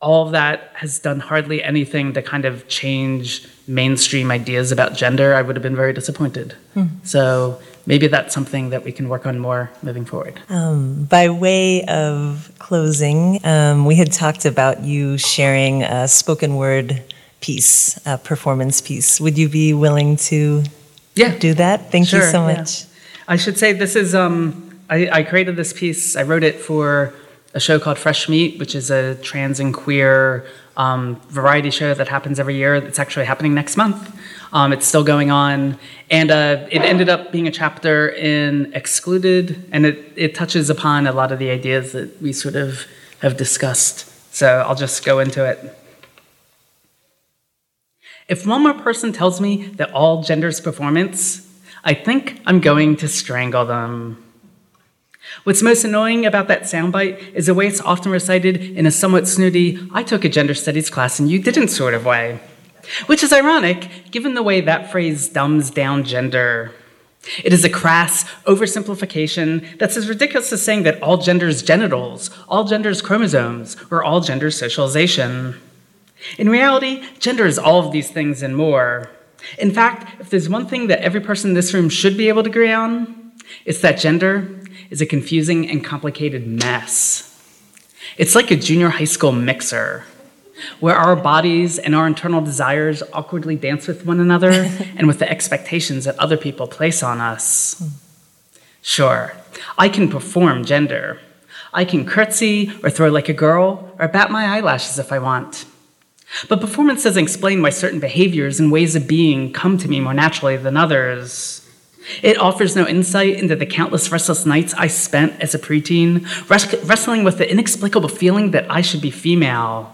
all of that has done hardly anything to kind of change mainstream ideas about gender, I would have been very disappointed. Hmm. So maybe that's something that we can work on more moving forward. Um, by way of closing, um, we had talked about you sharing a spoken word piece, a performance piece. Would you be willing to Yeah. do that? Thank you Sure, so yeah. much. I should say this is um, I, I created this piece. I wrote it for a show called Fresh Meat, which is a trans and queer um, variety show that happens every year. It's actually happening next month. Um, it's still going on, and uh, it ended up being a chapter in Excluded, and it, it touches upon a lot of the ideas that we sort of have discussed. So I'll just go into it. If one more person tells me that all gender's performance, I think I'm going to strangle them. What's most annoying about that soundbite is the way it's often recited in a somewhat snooty, I took a gender studies class and you didn't sort of way. Which is ironic, given the way that phrase dumbs down gender. It is a crass oversimplification that's as ridiculous as saying that all genders genitals, all genders chromosomes, or all genders socialization. In reality, gender is all of these things and more. In fact, if there's one thing that every person in this room should be able to agree on, it's that gender is a confusing and complicated mess. It's like a junior high school mixer, where our bodies and our internal desires awkwardly dance with one another and with the expectations that other people place on us. Sure, I can perform gender. I can curtsy or throw like a girl or bat my eyelashes if I want. But performance doesn't explain why certain behaviors and ways of being come to me more naturally than others. It offers no insight into the countless restless nights I spent as a preteen, res- wrestling with the inexplicable feeling that I should be female.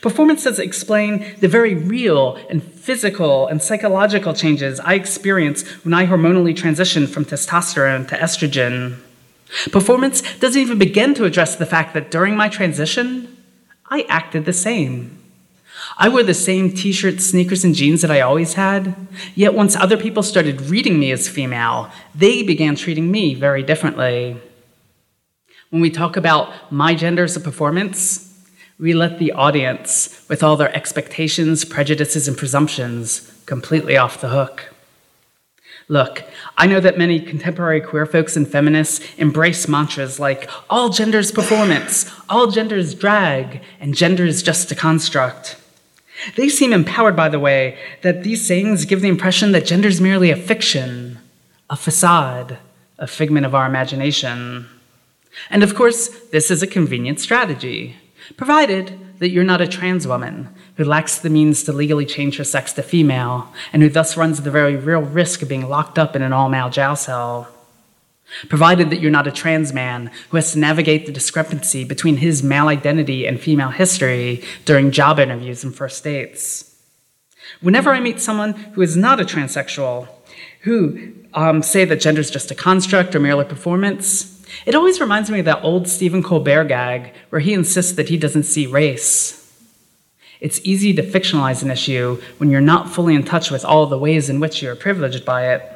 Performance doesn't explain the very real and physical and psychological changes I experienced when I hormonally transitioned from testosterone to estrogen. Performance doesn't even begin to address the fact that during my transition, I acted the same. I wore the same t shirts, sneakers, and jeans that I always had, yet once other people started reading me as female, they began treating me very differently. When we talk about my gender as a performance, we let the audience, with all their expectations, prejudices, and presumptions, completely off the hook. Look, I know that many contemporary queer folks and feminists embrace mantras like all genders performance, all genders drag, and gender is just a construct. They seem empowered by the way that these sayings give the impression that gender is merely a fiction, a facade, a figment of our imagination. And of course, this is a convenient strategy, provided that you're not a trans woman who lacks the means to legally change her sex to female and who thus runs the very real risk of being locked up in an all male jail cell. Provided that you're not a trans man who has to navigate the discrepancy between his male identity and female history during job interviews and first dates. Whenever I meet someone who is not a transsexual, who um, say that gender is just a construct or merely a performance, it always reminds me of that old Stephen Colbert gag where he insists that he doesn't see race. It's easy to fictionalize an issue when you're not fully in touch with all the ways in which you're privileged by it.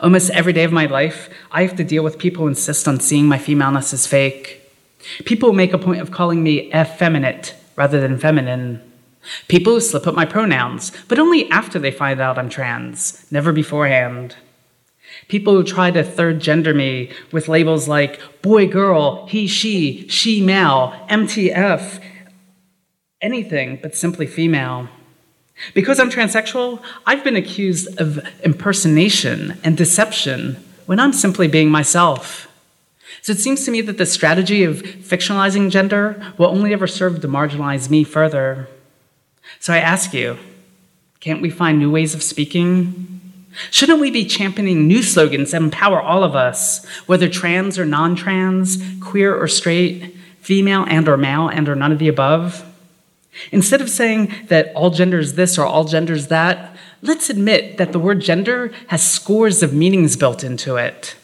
Almost every day of my life, I have to deal with people who insist on seeing my femaleness as fake. People make a point of calling me effeminate rather than feminine. People who slip up my pronouns, but only after they find out I'm trans, never beforehand. People who try to third gender me with labels like boy, girl, he, she, she, male, MTF, anything but simply female. Because I'm transsexual, I've been accused of impersonation and deception when I'm simply being myself. So it seems to me that the strategy of fictionalizing gender will only ever serve to marginalize me further. So I ask you, can't we find new ways of speaking? Shouldn't we be championing new slogans that empower all of us, whether trans or non-trans, queer or straight, female and or male and or none of the above? Instead of saying that all gender is this or all gender is that, let's admit that the word gender has scores of meanings built into it.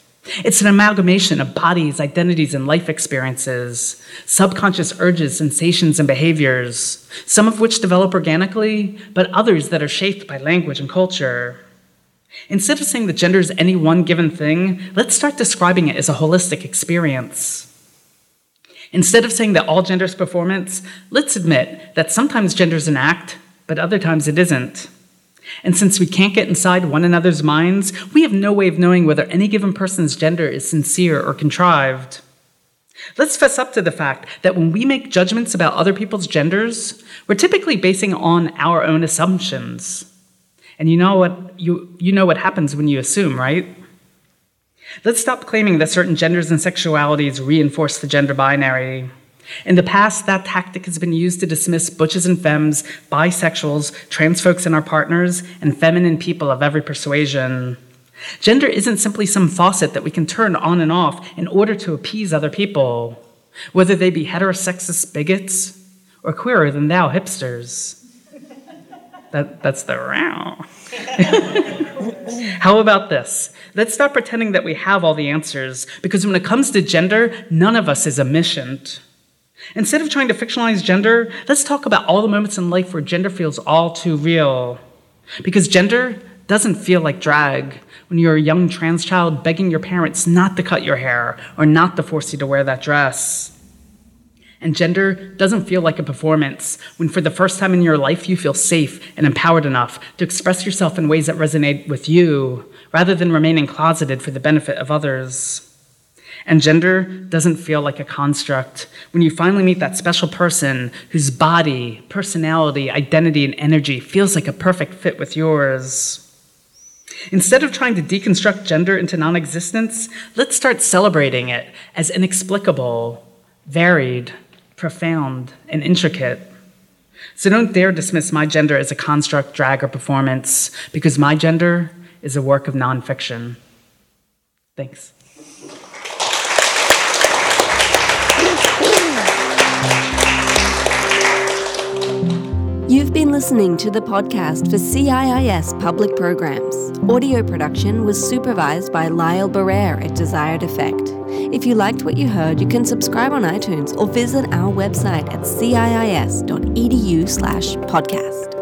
It's an amalgamation of bodies, identities, and life experiences, subconscious urges, sensations, and behaviors, some of which develop organically, but others that are shaped by language and culture. Instead of saying that gender is any one given thing, let's start describing it as a holistic experience. Instead of saying that all gender is performance, let's admit that sometimes gender is an act, but other times it isn't. And since we can't get inside one another's minds, we have no way of knowing whether any given person's gender is sincere or contrived. Let's fess up to the fact that when we make judgments about other people's genders, we're typically basing on our own assumptions. And you know what you, you know what happens when you assume, right? Let's stop claiming that certain genders and sexualities reinforce the gender binary. In the past, that tactic has been used to dismiss butches and femmes, bisexuals, trans folks and our partners, and feminine people of every persuasion. Gender isn't simply some faucet that we can turn on and off in order to appease other people, whether they be heterosexist bigots or queerer than thou hipsters. That, that's the row. How about this? Let's stop pretending that we have all the answers, because when it comes to gender, none of us is omniscient. Instead of trying to fictionalize gender, let's talk about all the moments in life where gender feels all too real. Because gender doesn't feel like drag when you're a young trans child begging your parents not to cut your hair or not to force you to wear that dress. And gender doesn't feel like a performance when, for the first time in your life, you feel safe and empowered enough to express yourself in ways that resonate with you rather than remaining closeted for the benefit of others. And gender doesn't feel like a construct when you finally meet that special person whose body, personality, identity, and energy feels like a perfect fit with yours. Instead of trying to deconstruct gender into non existence, let's start celebrating it as inexplicable, varied, profound, and intricate. So don't dare dismiss my gender as a construct, drag, or performance, because my gender is a work of nonfiction. Thanks. You've been listening to the podcast for CIIS Public Programs. Audio production was supervised by Lyle Barrere at Desired Effect. If you liked what you heard, you can subscribe on iTunes or visit our website at ciis.edu slash podcast.